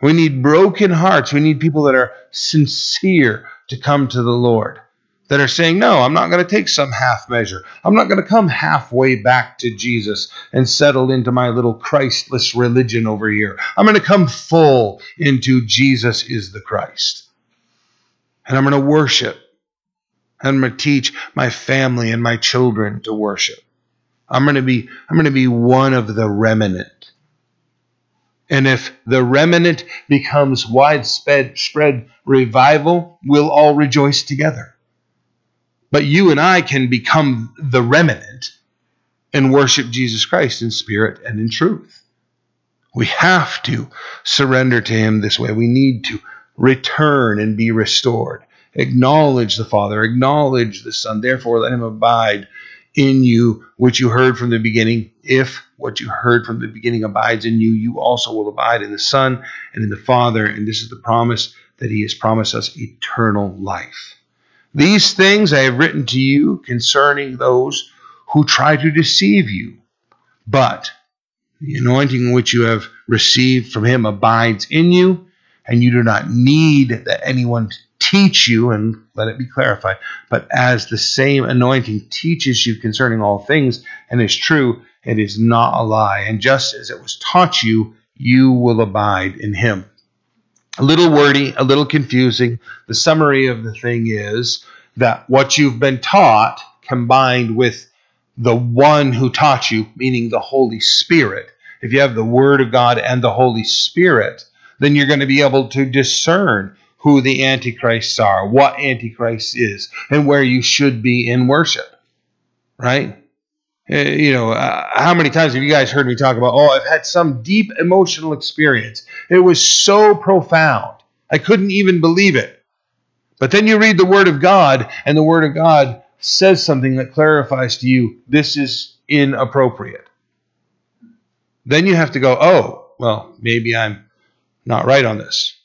Speaker 1: We need broken hearts. We need people that are sincere to come to the Lord that are saying, No, I'm not going to take some half measure. I'm not going to come halfway back to Jesus and settle into my little Christless religion over here. I'm going to come full into Jesus is the Christ. And I'm going to worship. And I'm going to teach my family and my children to worship. I'm going to be I'm going to be one of the remnant. And if the remnant becomes widespread spread revival, we'll all rejoice together. But you and I can become the remnant and worship Jesus Christ in spirit and in truth. We have to surrender to Him this way. We need to return and be restored. Acknowledge the Father, acknowledge the Son, therefore let Him abide in you, which you heard from the beginning. If what you heard from the beginning abides in you, you also will abide in the Son and in the Father. And this is the promise that He has promised us eternal life. These things I have written to you concerning those who try to deceive you. But the anointing which you have received from him abides in you, and you do not need that anyone teach you, and let it be clarified. But as the same anointing teaches you concerning all things, and is true, it is not a lie. And just as it was taught you, you will abide in him a little wordy, a little confusing. The summary of the thing is that what you've been taught combined with the one who taught you, meaning the Holy Spirit, if you have the Word of God and the Holy Spirit, then you're going to be able to discern who the Antichrists are, what Antichrist is, and where you should be in worship. Right? Eh, you know, uh, how many times have you guys heard me talk about, oh, I've had some deep emotional experience. It was so profound. I couldn't even believe it. But then you read the Word of God, and the Word of God says something that clarifies to you this is inappropriate. Then you have to go, oh, well, maybe I'm not right on this.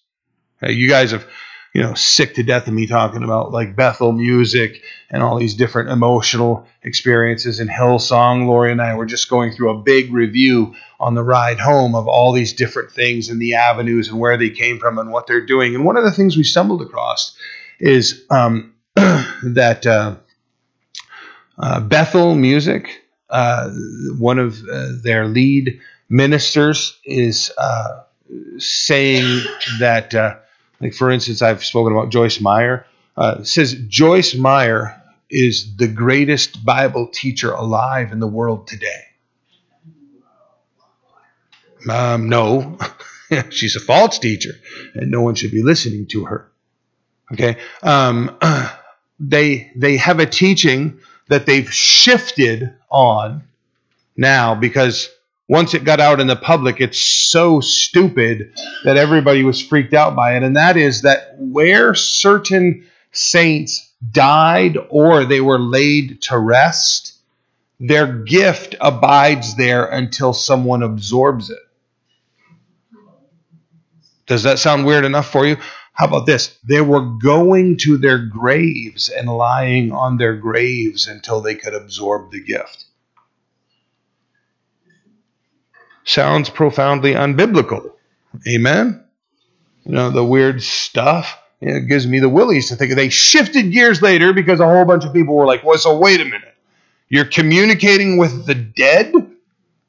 Speaker 1: You guys have you know, sick to death of me talking about like Bethel music and all these different emotional experiences in Hillsong. Lori and I were just going through a big review on the ride home of all these different things and the avenues and where they came from and what they're doing. And one of the things we stumbled across is um, that uh, uh, Bethel Music, uh, one of uh, their lead ministers, is uh, saying that uh, like for instance, I've spoken about Joyce Meyer. Uh, says Joyce Meyer is the greatest Bible teacher alive in the world today. Um, no, she's a false teacher, and no one should be listening to her. Okay, um, they they have a teaching that they've shifted on now because once it got out in the public, it's so stupid that everybody was freaked out by it. And that is that where certain saints died or they were laid to rest, their gift abides there until someone absorbs it. Does that sound weird enough for you? How about this? They were going to their graves and lying on their graves until they could absorb the gift. Sounds profoundly unbiblical. Amen? You know, the weird stuff. It gives me the willies to think they shifted gears later because a whole bunch of people were like, well, so wait a minute. You're communicating with the dead?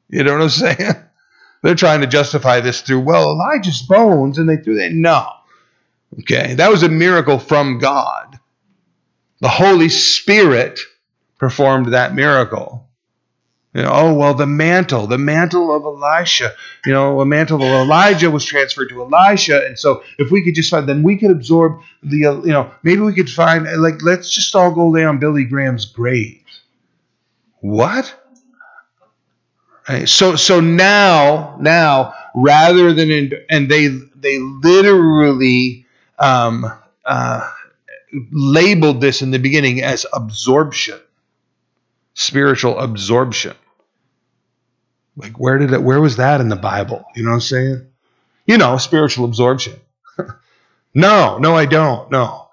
Speaker 1: You know what I'm saying? They're trying to justify this through, well, Elijah's bones, and they threw that. No. Okay, that was a miracle from God. The Holy Spirit performed that miracle. You know, oh well, the mantle, the mantle of Elisha. You know, a mantle of Elijah was transferred to Elisha, and so if we could just find, then we could absorb the. Uh, you know, maybe we could find like let's just all go lay on Billy Graham's grave. What? Right. So so now now rather than in, and they they literally um, uh, labeled this in the beginning as absorption, spiritual absorption. Like where did it? Where was that in the Bible? You know what I'm saying? You know, spiritual absorption. no, no, I don't. No,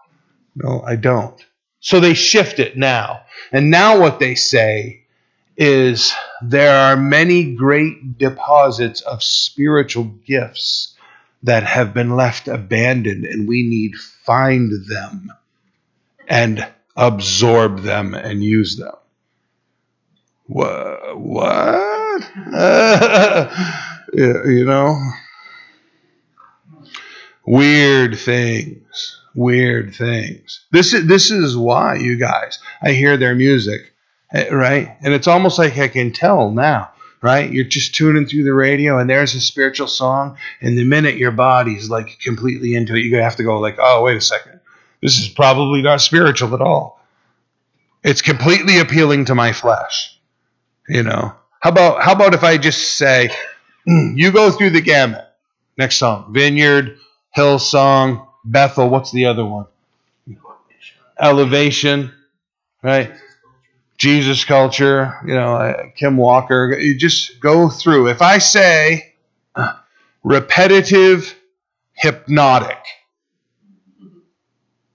Speaker 1: no, I don't. So they shift it now, and now what they say is there are many great deposits of spiritual gifts that have been left abandoned, and we need find them and absorb them and use them. What? What? you know? Weird things. Weird things. This is this is why you guys. I hear their music, eh, right? And it's almost like I can tell now right? You're just tuning through the radio and there's a spiritual song, and the minute your body's like completely into it, you have to go like, oh, wait a second. This is probably not spiritual at all. It's completely appealing to my flesh. You know. How about how about if I just say, you go through the gamut. Next song. Vineyard, Hillsong, Bethel, what's the other one? Elevation, right? Jesus culture, you know, uh, Kim Walker. You just go through. If I say repetitive, hypnotic,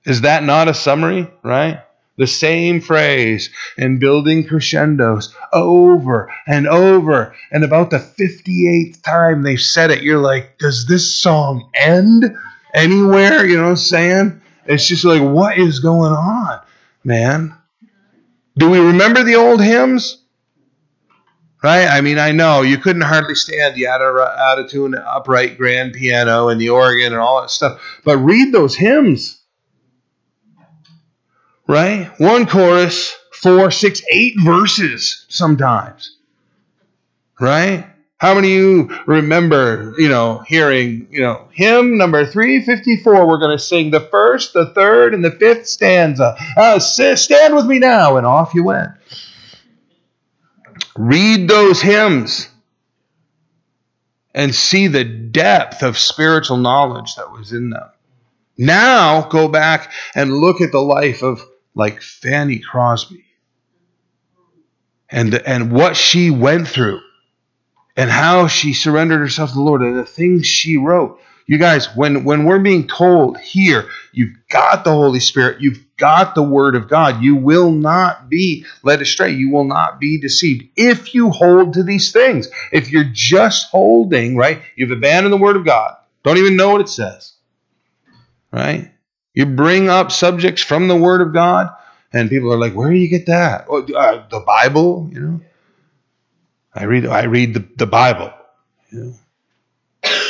Speaker 1: is that not a summary, right? The same phrase and building crescendos over and over. And about the 58th time they've said it, you're like, does this song end anywhere? You know what I'm saying? It's just like, what is going on, man? Do we remember the old hymns? Right? I mean, I know you couldn't hardly stand the out of tune upright grand piano and the organ and all that stuff, but read those hymns. Right? One chorus, four, six, eight verses sometimes. Right? How many of you remember, you know, hearing, you know, hymn number 354? We're going to sing the first, the third, and the fifth stanza. Uh, stand with me now. And off you went. Read those hymns and see the depth of spiritual knowledge that was in them. Now go back and look at the life of like Fanny Crosby and, and what she went through and how she surrendered herself to the Lord and the things she wrote. You guys, when, when we're being told here, you've got the Holy Spirit, you've got the Word of God, you will not be led astray. You will not be deceived if you hold to these things. If you're just holding, right, you've abandoned the Word of God, don't even know what it says, right? You bring up subjects from the Word of God, and people are like, where do you get that? Oh, uh, the Bible, you know? I read I read the, the Bible. You know.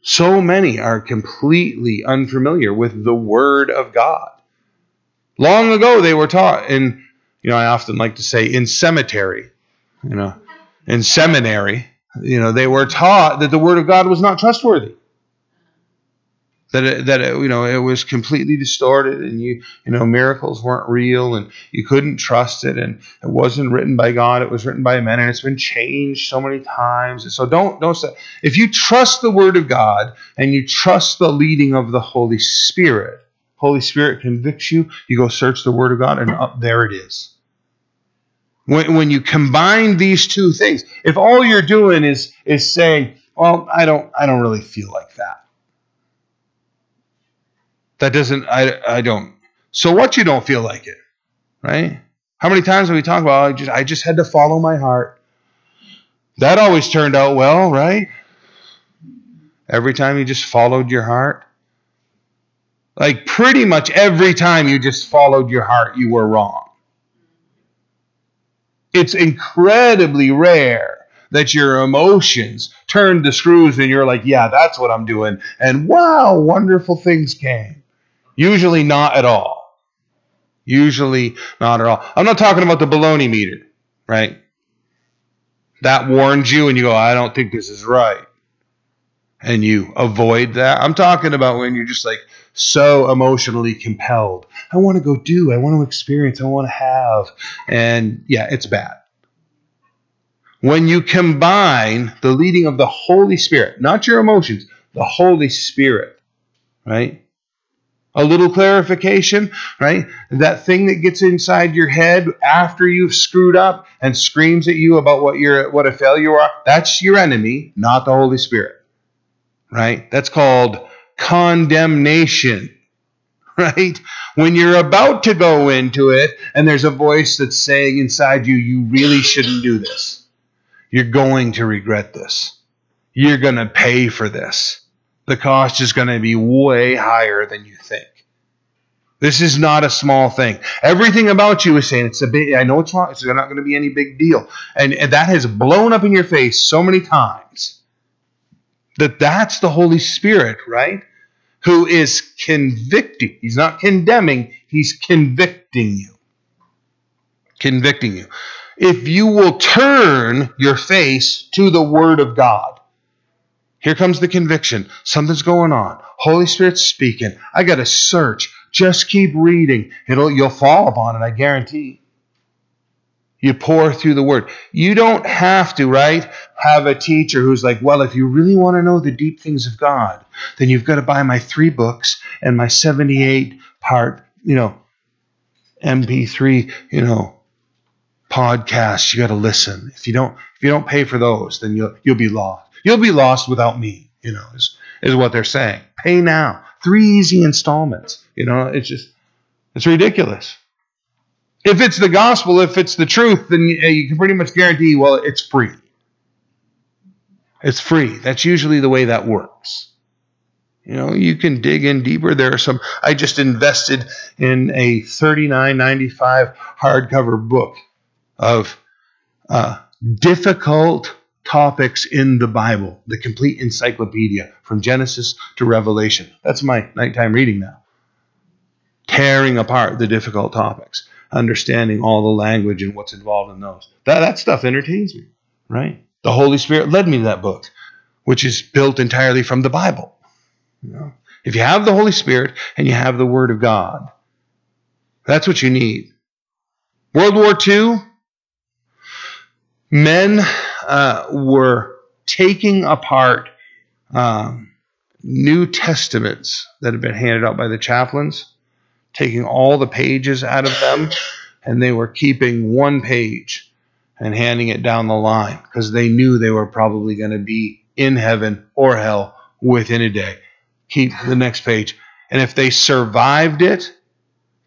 Speaker 1: So many are completely unfamiliar with the Word of God. Long ago they were taught in, you know, I often like to say in cemetery, you know, in seminary, you know, they were taught that the Word of God was not trustworthy that it, that it, you know it was completely distorted and you you know miracles weren't real and you couldn't trust it and it wasn't written by God it was written by men and it's been changed so many times. So don't don't say if you trust the word of God and you trust the leading of the Holy Spirit Holy Spirit convicts you you go search the word of God and up there it is. When, when you combine these two things if all you're doing is is saying well I don't I don't really feel like that that doesn't I I don't. So what you don't feel like it, right? How many times have we talked about oh, I just I just had to follow my heart. That always turned out well, right? Every time you just followed your heart. Like pretty much every time you just followed your heart, you were wrong. It's incredibly rare that your emotions turned the screws and you're like, yeah, that's what I'm doing. And wow, wonderful things came. Usually not at all. Usually not at all. I'm not talking about the baloney meter, right? That warns you and you go, I don't think this is right. And you avoid that. I'm talking about when you're just like so emotionally compelled. I want to go do, I want to experience, I want to have. And yeah, it's bad. When you combine the leading of the Holy Spirit, not your emotions, the Holy Spirit, right? A little clarification, right? That thing that gets inside your head after you've screwed up and screams at you about what you're what a failure you are, that's your enemy, not the Holy Spirit. Right? That's called condemnation. Right? When you're about to go into it and there's a voice that's saying inside you, you really shouldn't do this. You're going to regret this. You're going to pay for this the cost is going to be way higher than you think. This is not a small thing. Everything about you is saying it's a big. I know it's not. It's not going to be any big deal, and, and that has blown up in your face so many times that that's the Holy Spirit, right? Who is convicting. He's not condemning. He's convicting you. Convicting you. If you will turn your face to the Word of God, here comes the conviction. Something's going on. Holy Spirit's speaking. I got to search. Just keep reading. It'll you'll fall upon it, I guarantee. You pour through the word. You don't have to, right? Have a teacher who's like, well, if you really want to know the deep things of God, then you've got to buy my three books and my 78 part, you know, MP3, you know, podcast. You got to listen. If you don't, if you don't pay for those, then you'll you'll be lost. You'll be lost without me, you know, is, is what they're saying. Pay now. Three easy installments. You know, it's just, it's ridiculous. If it's the gospel, if it's the truth, then you, can pretty much guarantee, well, it's free. It's free. That's usually the way that works. You know, you can dig in deeper. There are some. I just invested in a thirty-nine ninety-five hardcover book of uh, difficult topics in the Bible, the complete encyclopedia from Genesis to Revelation. That's my nighttime reading now. Tearing apart the difficult topics, understanding all the language and what's involved in those. That, that stuff entertains me, right? The Holy Spirit led me to that book, which is built entirely from the Bible. You know? If you have the Holy Spirit and you have the Word of God, that's what you need. World War II, men uh, were taking apart um, New Testaments that had been handed out by the chaplains, taking all the pages out of them, and they were keeping one page and handing it down the line because they knew they were probably going to be in heaven or hell within a day. Keep the next page. And if they survived it,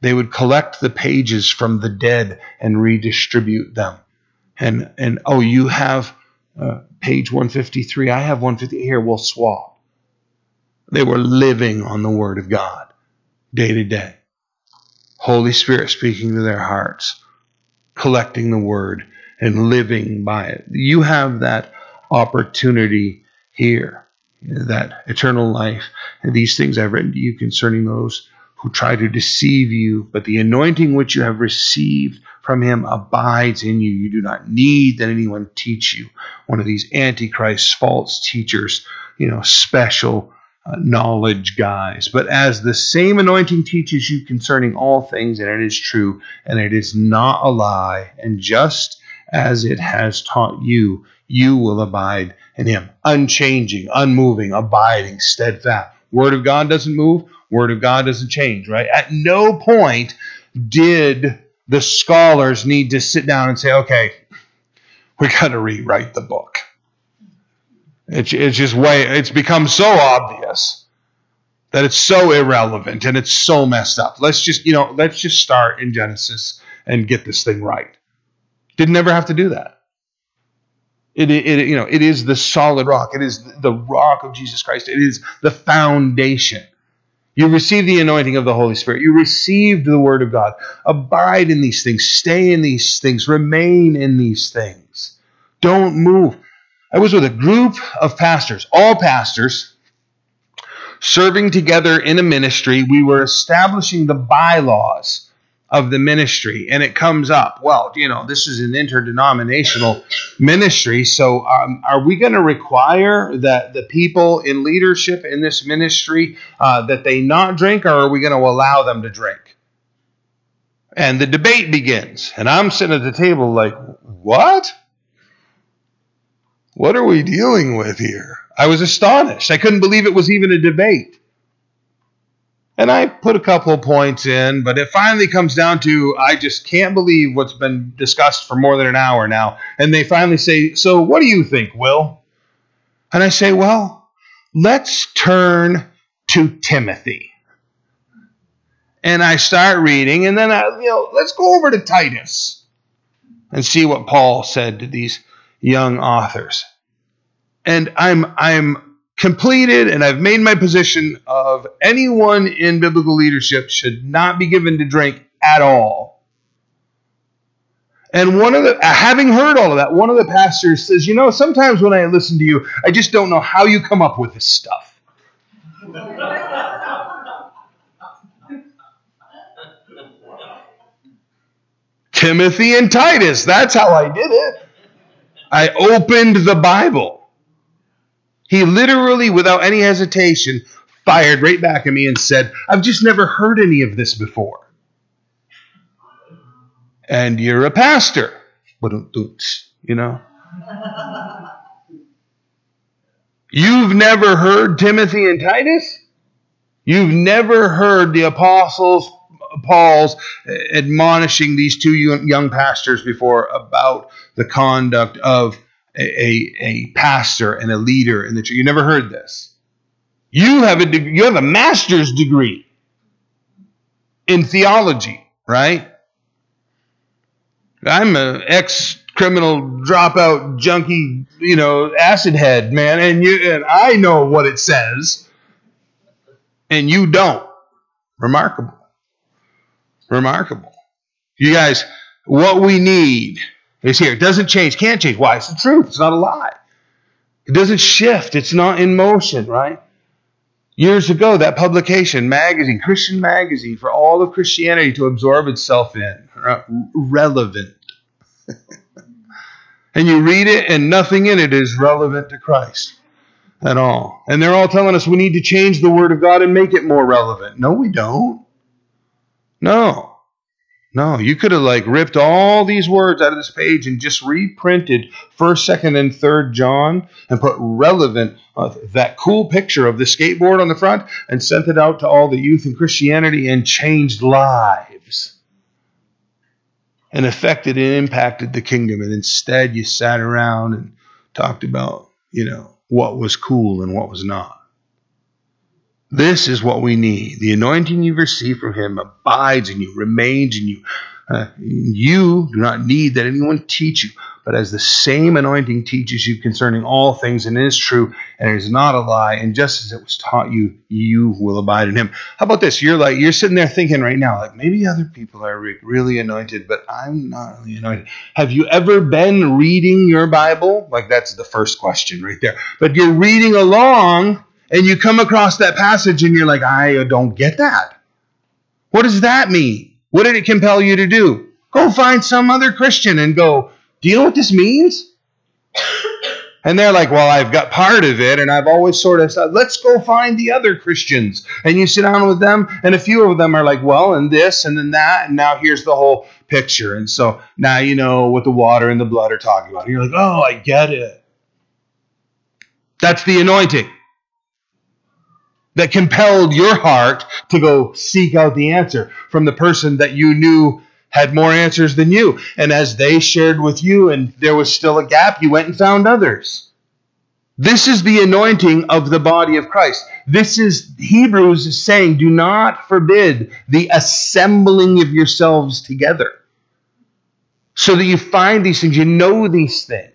Speaker 1: they would collect the pages from the dead and redistribute them and and oh, you have uh, page 153. I have 150. Here, we'll swap. They were living on the Word of God day to day. Holy Spirit speaking to their hearts, collecting the Word and living by it. You have that opportunity here, that eternal life. And these things I've written to you concerning those who try to deceive you, but the anointing which you have received from him abides in you. You do not need that anyone teach you. One of these antichrist false teachers, you know, special uh, knowledge guys. But as the same anointing teaches you concerning all things, and it is true, and it is not a lie, and just as it has taught you, you will abide in him, unchanging, unmoving, abiding, steadfast. Word of God doesn't move. Word of God doesn't change, right? At no point did the scholars need to sit down and say, okay, we got to rewrite the book. It's, it's just way, it's become so obvious that it's so irrelevant and it's so messed up. Let's just, you know, let's just start in Genesis and get this thing right. Didn't ever have to do that. It, it, you know, it is the solid rock. It is the rock of Jesus Christ. It is the foundation. You receive the anointing of the Holy Spirit. You received the Word of God. Abide in these things. Stay in these things. Remain in these things. Don't move. I was with a group of pastors, all pastors, serving together in a ministry. We were establishing the bylaws of the ministry and it comes up. Well you know this is an interdenominational ministry so um, are we going to require that the people in leadership in this ministry uh, that they not drink or are we going to allow them to drink? And the debate begins and i'm sitting at the table like what? What are we dealing with here? I was astonished. I couldn't believe it was even a debate and I put a couple of points in, but it finally comes down to I just can't believe what's been discussed for more than an hour now. And they finally say, So what do you think, Will? And I say, Well, let's turn to Timothy. And I start reading, and then I, you know, let's go over to Titus and see what Paul said to these young authors. And I'm I'm completed and I've made my position of anyone in biblical leadership should not be given to drink at all. And one of the, uh, having heard all of that, one of the pastors says, You know, sometimes when I listen to you, I just don't know how you come up with this stuff. Timothy and Titus, that's how I did it. I opened the Bible. He literally, without any hesitation, fired right back at me and said, I've just never heard any of this before. And you're a pastor. You know? You've never heard Timothy and Titus? You've never heard the apostles, Paul's admonishing these two young pastors before about the conduct of a, a, pastor and a leader in the church. You never heard this. You have a you have a master's degree in theology, right? I'm an ex criminal dropout junkie, you know, acid head, man, and you and I know what it says, and you don't. Remarkable. Remarkable. You guys, what we need is here. It doesn't change, can't change. Why? It's the truth. It's not a lie. It doesn't shift. It's not in motion, right? Years ago, that publication, magazine, Christian magazine, for all of Christianity to absorb itself in, uh, relevant. and you read it, and nothing in it is relevant to Christ at all. And they're all telling us we need to change the Word of God and make it more relevant. No, we don't. No. No, you could have like ripped all these words out of this page and just reprinted first, second, and third John and put relevant uh, that cool picture of the skateboard on the front and sent it out to all the youth in Christianity and changed lives and affected and impacted the kingdom. And instead, you sat around and talked about you know what was cool and what was not. This is what we need. The anointing you receive from Him abides in you, remains in you. Uh, you do not need that anyone teach you, but as the same anointing teaches you concerning all things and is true and it is not a lie, and just as it was taught you, you will abide in Him. How about this? You're like you're sitting there thinking right now, like maybe other people are re- really anointed, but I'm not really anointed. Have you ever been reading your Bible? Like that's the first question right there. But you're reading along and you come across that passage and you're like, I don't get that. What does that mean? What did it compel you to do? Go find some other Christian and go, Do you know what this means? And they're like, Well, I've got part of it, and I've always sort of said, Let's go find the other Christians. And you sit down with them, and a few of them are like, Well, and this, and then that, and now here's the whole picture. And so now you know what the water and the blood are talking about. And you're like, Oh, I get it. That's the anointing that compelled your heart to go seek out the answer from the person that you knew had more answers than you. And as they shared with you and there was still a gap, you went and found others. This is the anointing of the body of Christ. This is Hebrews saying, do not forbid the assembling of yourselves together. So that you find these things, you know these things.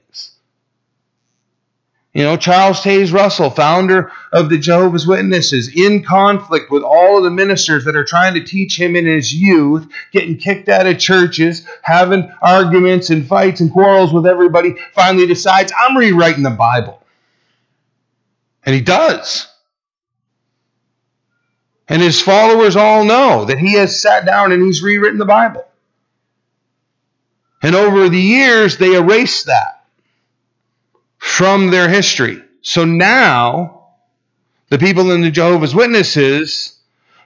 Speaker 1: You know, Charles Taze Russell, founder of the Jehovah's Witnesses, in conflict with all of the ministers that are trying to teach him in his youth, getting kicked out of churches, having arguments and fights and quarrels with everybody, finally decides, I'm rewriting the Bible. And he does. And his followers all know that he has sat down and he's rewritten the Bible. And over the years, they erased that from their history. So now, the people in the Jehovah's Witnesses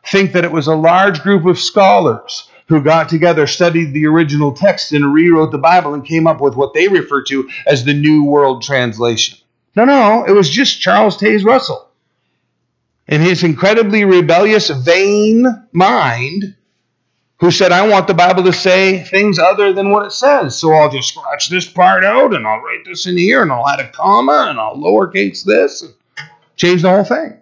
Speaker 1: think that it was a large group of scholars who got together, studied the original text, and rewrote the Bible and came up with what they refer to as the New World Translation. No, no, it was just Charles Taze Russell. In his incredibly rebellious, vain mind, who said, I want the Bible to say things other than what it says. So I'll just scratch this part out and I'll write this in here and I'll add a comma and I'll lowercase this and change the whole thing.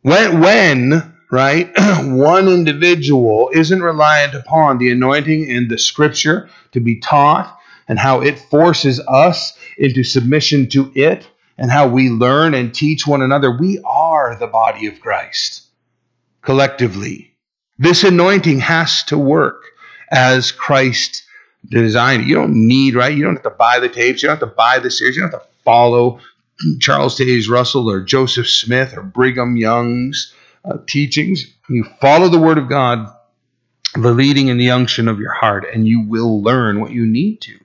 Speaker 1: When, when right, one individual isn't reliant upon the anointing in the scripture to be taught and how it forces us into submission to it and how we learn and teach one another, we are the body of Christ collectively. This anointing has to work as Christ designed it. You don't need, right? You don't have to buy the tapes. You don't have to buy the series. You don't have to follow Charles Taze Russell or Joseph Smith or Brigham Young's uh, teachings. You follow the Word of God, the leading and the unction of your heart, and you will learn what you need to.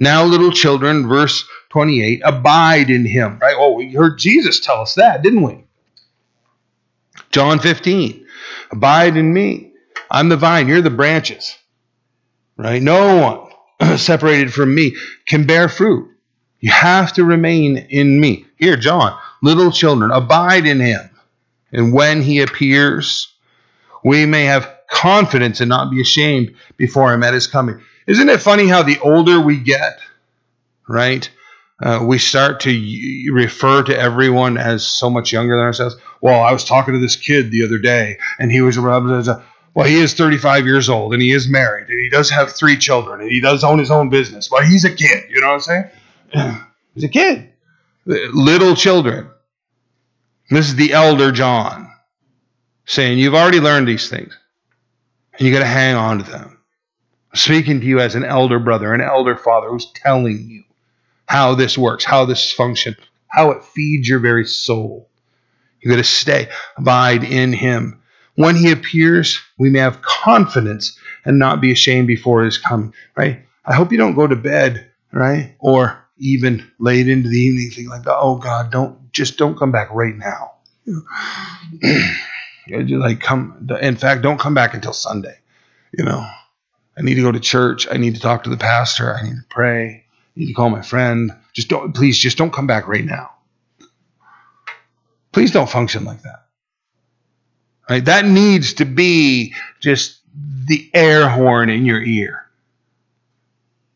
Speaker 1: Now, little children, verse 28, abide in him, right? Oh, we heard Jesus tell us that, didn't we? John 15, abide in me. I'm the vine, you're the branches. Right? No one separated from me can bear fruit. You have to remain in me. Here, John, little children, abide in him. And when he appears, we may have confidence and not be ashamed before him at his coming. Isn't it funny how the older we get, right? Uh, we start to refer to everyone as so much younger than ourselves. Well, I was talking to this kid the other day, and he was well, he is 35 years old, and he is married, and he does have three children, and he does own his own business. But he's a kid, you know what I'm saying? He's a kid, little children. This is the elder John saying, "You've already learned these things, and you got to hang on to them." speaking to you as an elder brother, an elder father who's telling you how this works, how this functions, how it feeds your very soul. You got to stay, abide in Him. When He appears, we may have confidence and not be ashamed before His coming. Right? I hope you don't go to bed, right, or even late into the evening, think like, "Oh God, don't just don't come back right now." like come. In fact, don't come back until Sunday. You know, I need to go to church. I need to talk to the pastor. I need to pray need to call my friend. Just don't, please, just don't come back right now. Please don't function like that. Right? That needs to be just the air horn in your ear.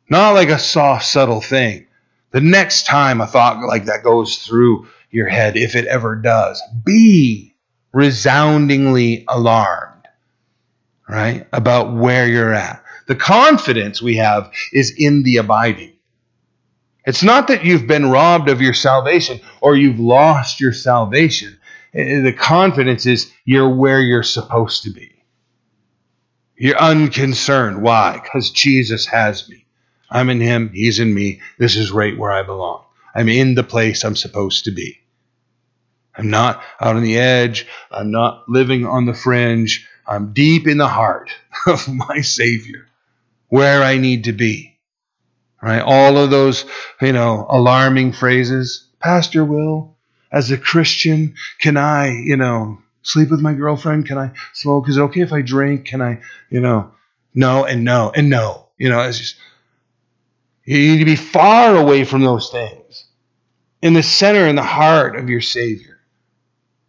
Speaker 1: Not like a soft, subtle thing. The next time a thought like that goes through your head, if it ever does, be resoundingly alarmed, right? About where you're at. The confidence we have is in the abiding. It's not that you've been robbed of your salvation or you've lost your salvation. Eh, eh, the confidence is you're where you're supposed to be. You're unconcerned. Why? Because Jesus has me. I'm in him, he's in me. This is right where I belong. I'm in the place I'm supposed to be. I'm not out on the edge. I'm not living on the fringe. I'm deep in the heart of my Savior, where I need to be right? All of those, you know, alarming phrases. Pastor Will, as a Christian, can I, you know, sleep with my girlfriend? Can I smoke? Is it okay if I drink? Can I, you know, no and no and no? You know, it's just, you need to be far away from those things. In the center, in the heart of your Savior.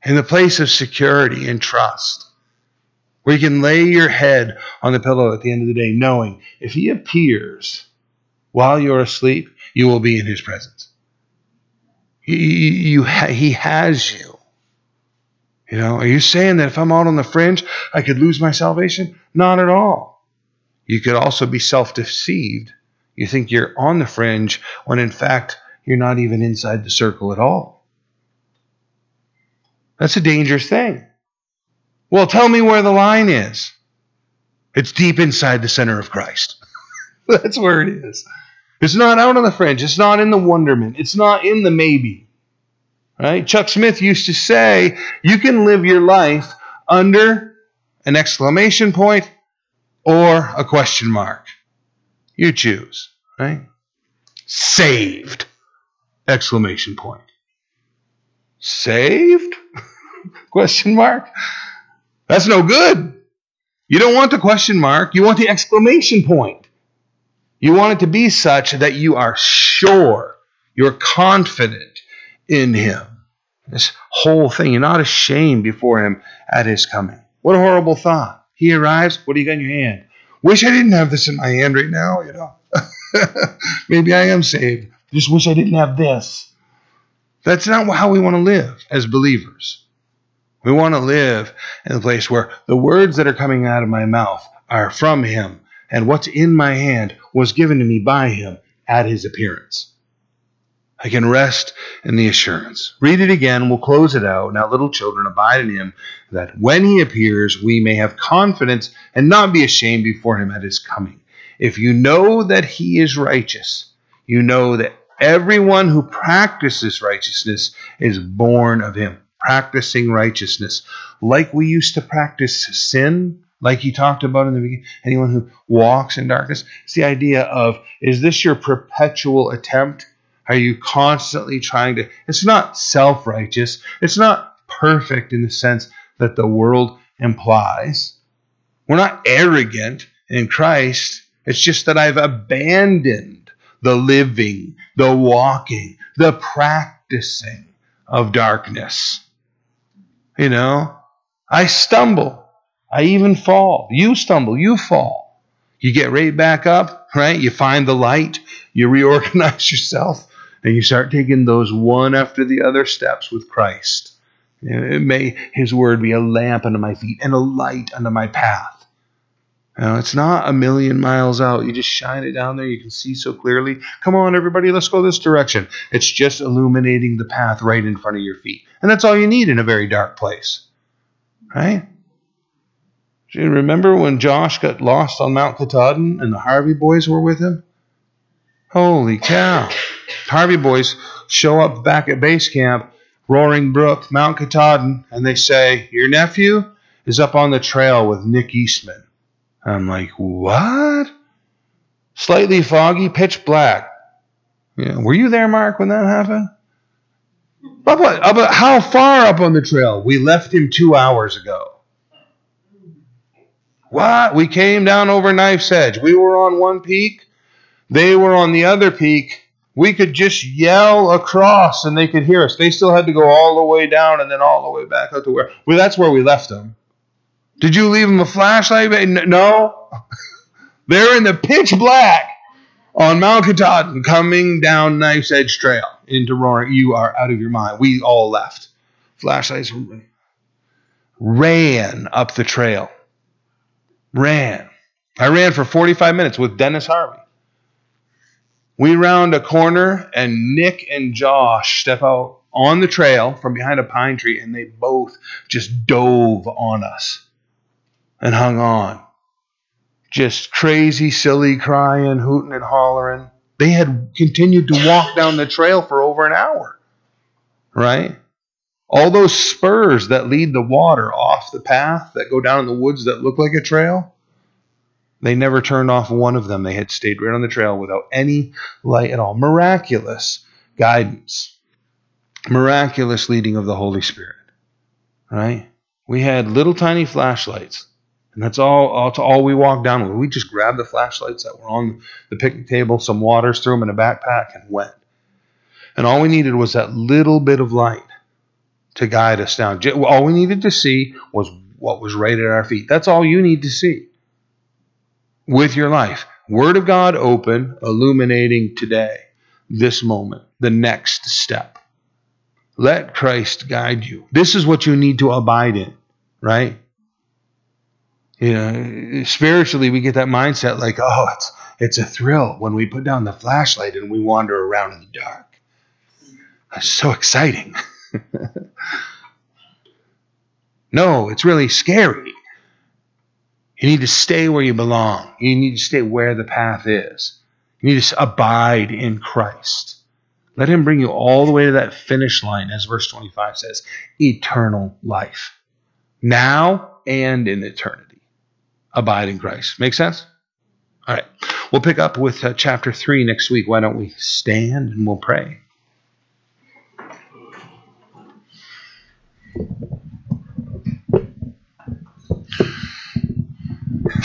Speaker 1: In the place of security and trust. Where you can lay your head on the pillow at the end of the day, knowing if He appears, while you're asleep, you will be in his presence. He, you, he has you. You know, are you saying that if I'm out on the fringe, I could lose my salvation? Not at all. You could also be self deceived. You think you're on the fringe when in fact you're not even inside the circle at all. That's a dangerous thing. Well, tell me where the line is. It's deep inside the center of Christ. That's where it is. It's not out on the fringe. It's not in the wonderment. It's not in the maybe. Right? Chuck Smith used to say, you can live your life under an exclamation point or a question mark. You choose, right? Saved! Exclamation point. Saved? question mark? That's no good. You don't want the question mark, you want the exclamation point. You want it to be such that you are sure, you're confident in Him. This whole thing, you're not ashamed before Him at His coming. What a horrible thought. He arrives, what do you got in your hand? Wish I didn't have this in my hand right now, you know. Maybe I am saved. Just wish I didn't have this. That's not how we want to live as believers. We want to live in a place where the words that are coming out of my mouth are from Him, and what's in my hand was given to me by Him at His appearance. I can rest in the assurance. Read it again. We'll close it out. Now, little children, abide in him, that when he appears, we may have confidence and not be ashamed before him at his coming. If you know that he is righteous, you know that everyone who practices righteousness is born of him. Practicing righteousness. Like we used to practice sin, like he talked about in the beginning, anyone who walks in darkness. It's the idea of is this your perpetual attempt? Are you constantly trying to? It's not self righteous. It's not perfect in the sense that the world implies. We're not arrogant in Christ. It's just that I've abandoned the living, the walking, the practicing of darkness. You know, I stumble. I even fall. You stumble. You fall. You get right back up, right? You find the light. You reorganize yourself and you start taking those one after the other steps with Christ. may His word be a lamp unto my feet and a light unto my path. Now, it's not a million miles out. You just shine it down there. You can see so clearly. Come on, everybody, let's go this direction. It's just illuminating the path right in front of your feet. And that's all you need in a very dark place. Right? Do you remember when Josh got lost on Mount Katahdin and the Harvey boys were with him? Holy cow. Harvey boys show up back at base camp, Roaring Brook, Mount Katahdin, and they say, Your nephew is up on the trail with Nick Eastman. I'm like, What? Slightly foggy, pitch black. Yeah. Were you there, Mark, when that happened? About, about how far up on the trail? We left him two hours ago. What? We came down over Knife's Edge. We were on one peak. They were on the other peak. We could just yell across and they could hear us. They still had to go all the way down and then all the way back out to where. Well, that's where we left them. Did you leave them a flashlight? No. They're in the pitch black on Mount Katahdin coming down Knife's Edge Trail into Roaring. You are out of your mind. We all left. Flashlights ran up the trail. Ran. I ran for 45 minutes with Dennis Harvey. We round a corner, and Nick and Josh step out on the trail from behind a pine tree, and they both just dove on us and hung on. Just crazy, silly crying, hooting, and hollering. They had continued to walk down the trail for over an hour, right? All those spurs that lead the water off the path that go down in the woods that look like a trail, they never turned off one of them. They had stayed right on the trail without any light at all. Miraculous guidance, miraculous leading of the Holy Spirit. Right? We had little tiny flashlights, and that's all. all all we walked down with. We just grabbed the flashlights that were on the picnic table, some waters, threw them in a backpack, and went. And all we needed was that little bit of light to guide us down. All we needed to see was what was right at our feet. That's all you need to see with your life. Word of God open, illuminating today, this moment, the next step. Let Christ guide you. This is what you need to abide in, right? You know, spiritually, we get that mindset like, oh, it's it's a thrill when we put down the flashlight and we wander around in the dark. It's so exciting. no, it's really scary. You need to stay where you belong. You need to stay where the path is. You need to abide in Christ. Let him bring you all the way to that finish line, as verse 25 says eternal life, now and in eternity. Abide in Christ. Make sense? All right. We'll pick up with uh, chapter 3 next week. Why don't we stand and we'll pray?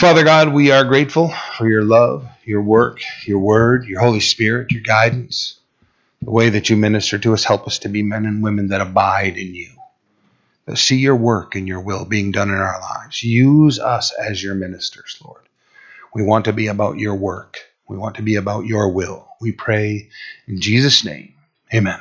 Speaker 1: Father God, we are grateful for your love, your work, your word, your Holy Spirit, your guidance, the way that you minister to us. Help us to be men and women that abide in you, that see your work and your will being done in our lives. Use us as your ministers, Lord. We want to be about your work. We want to be about your will. We pray in Jesus' name. Amen.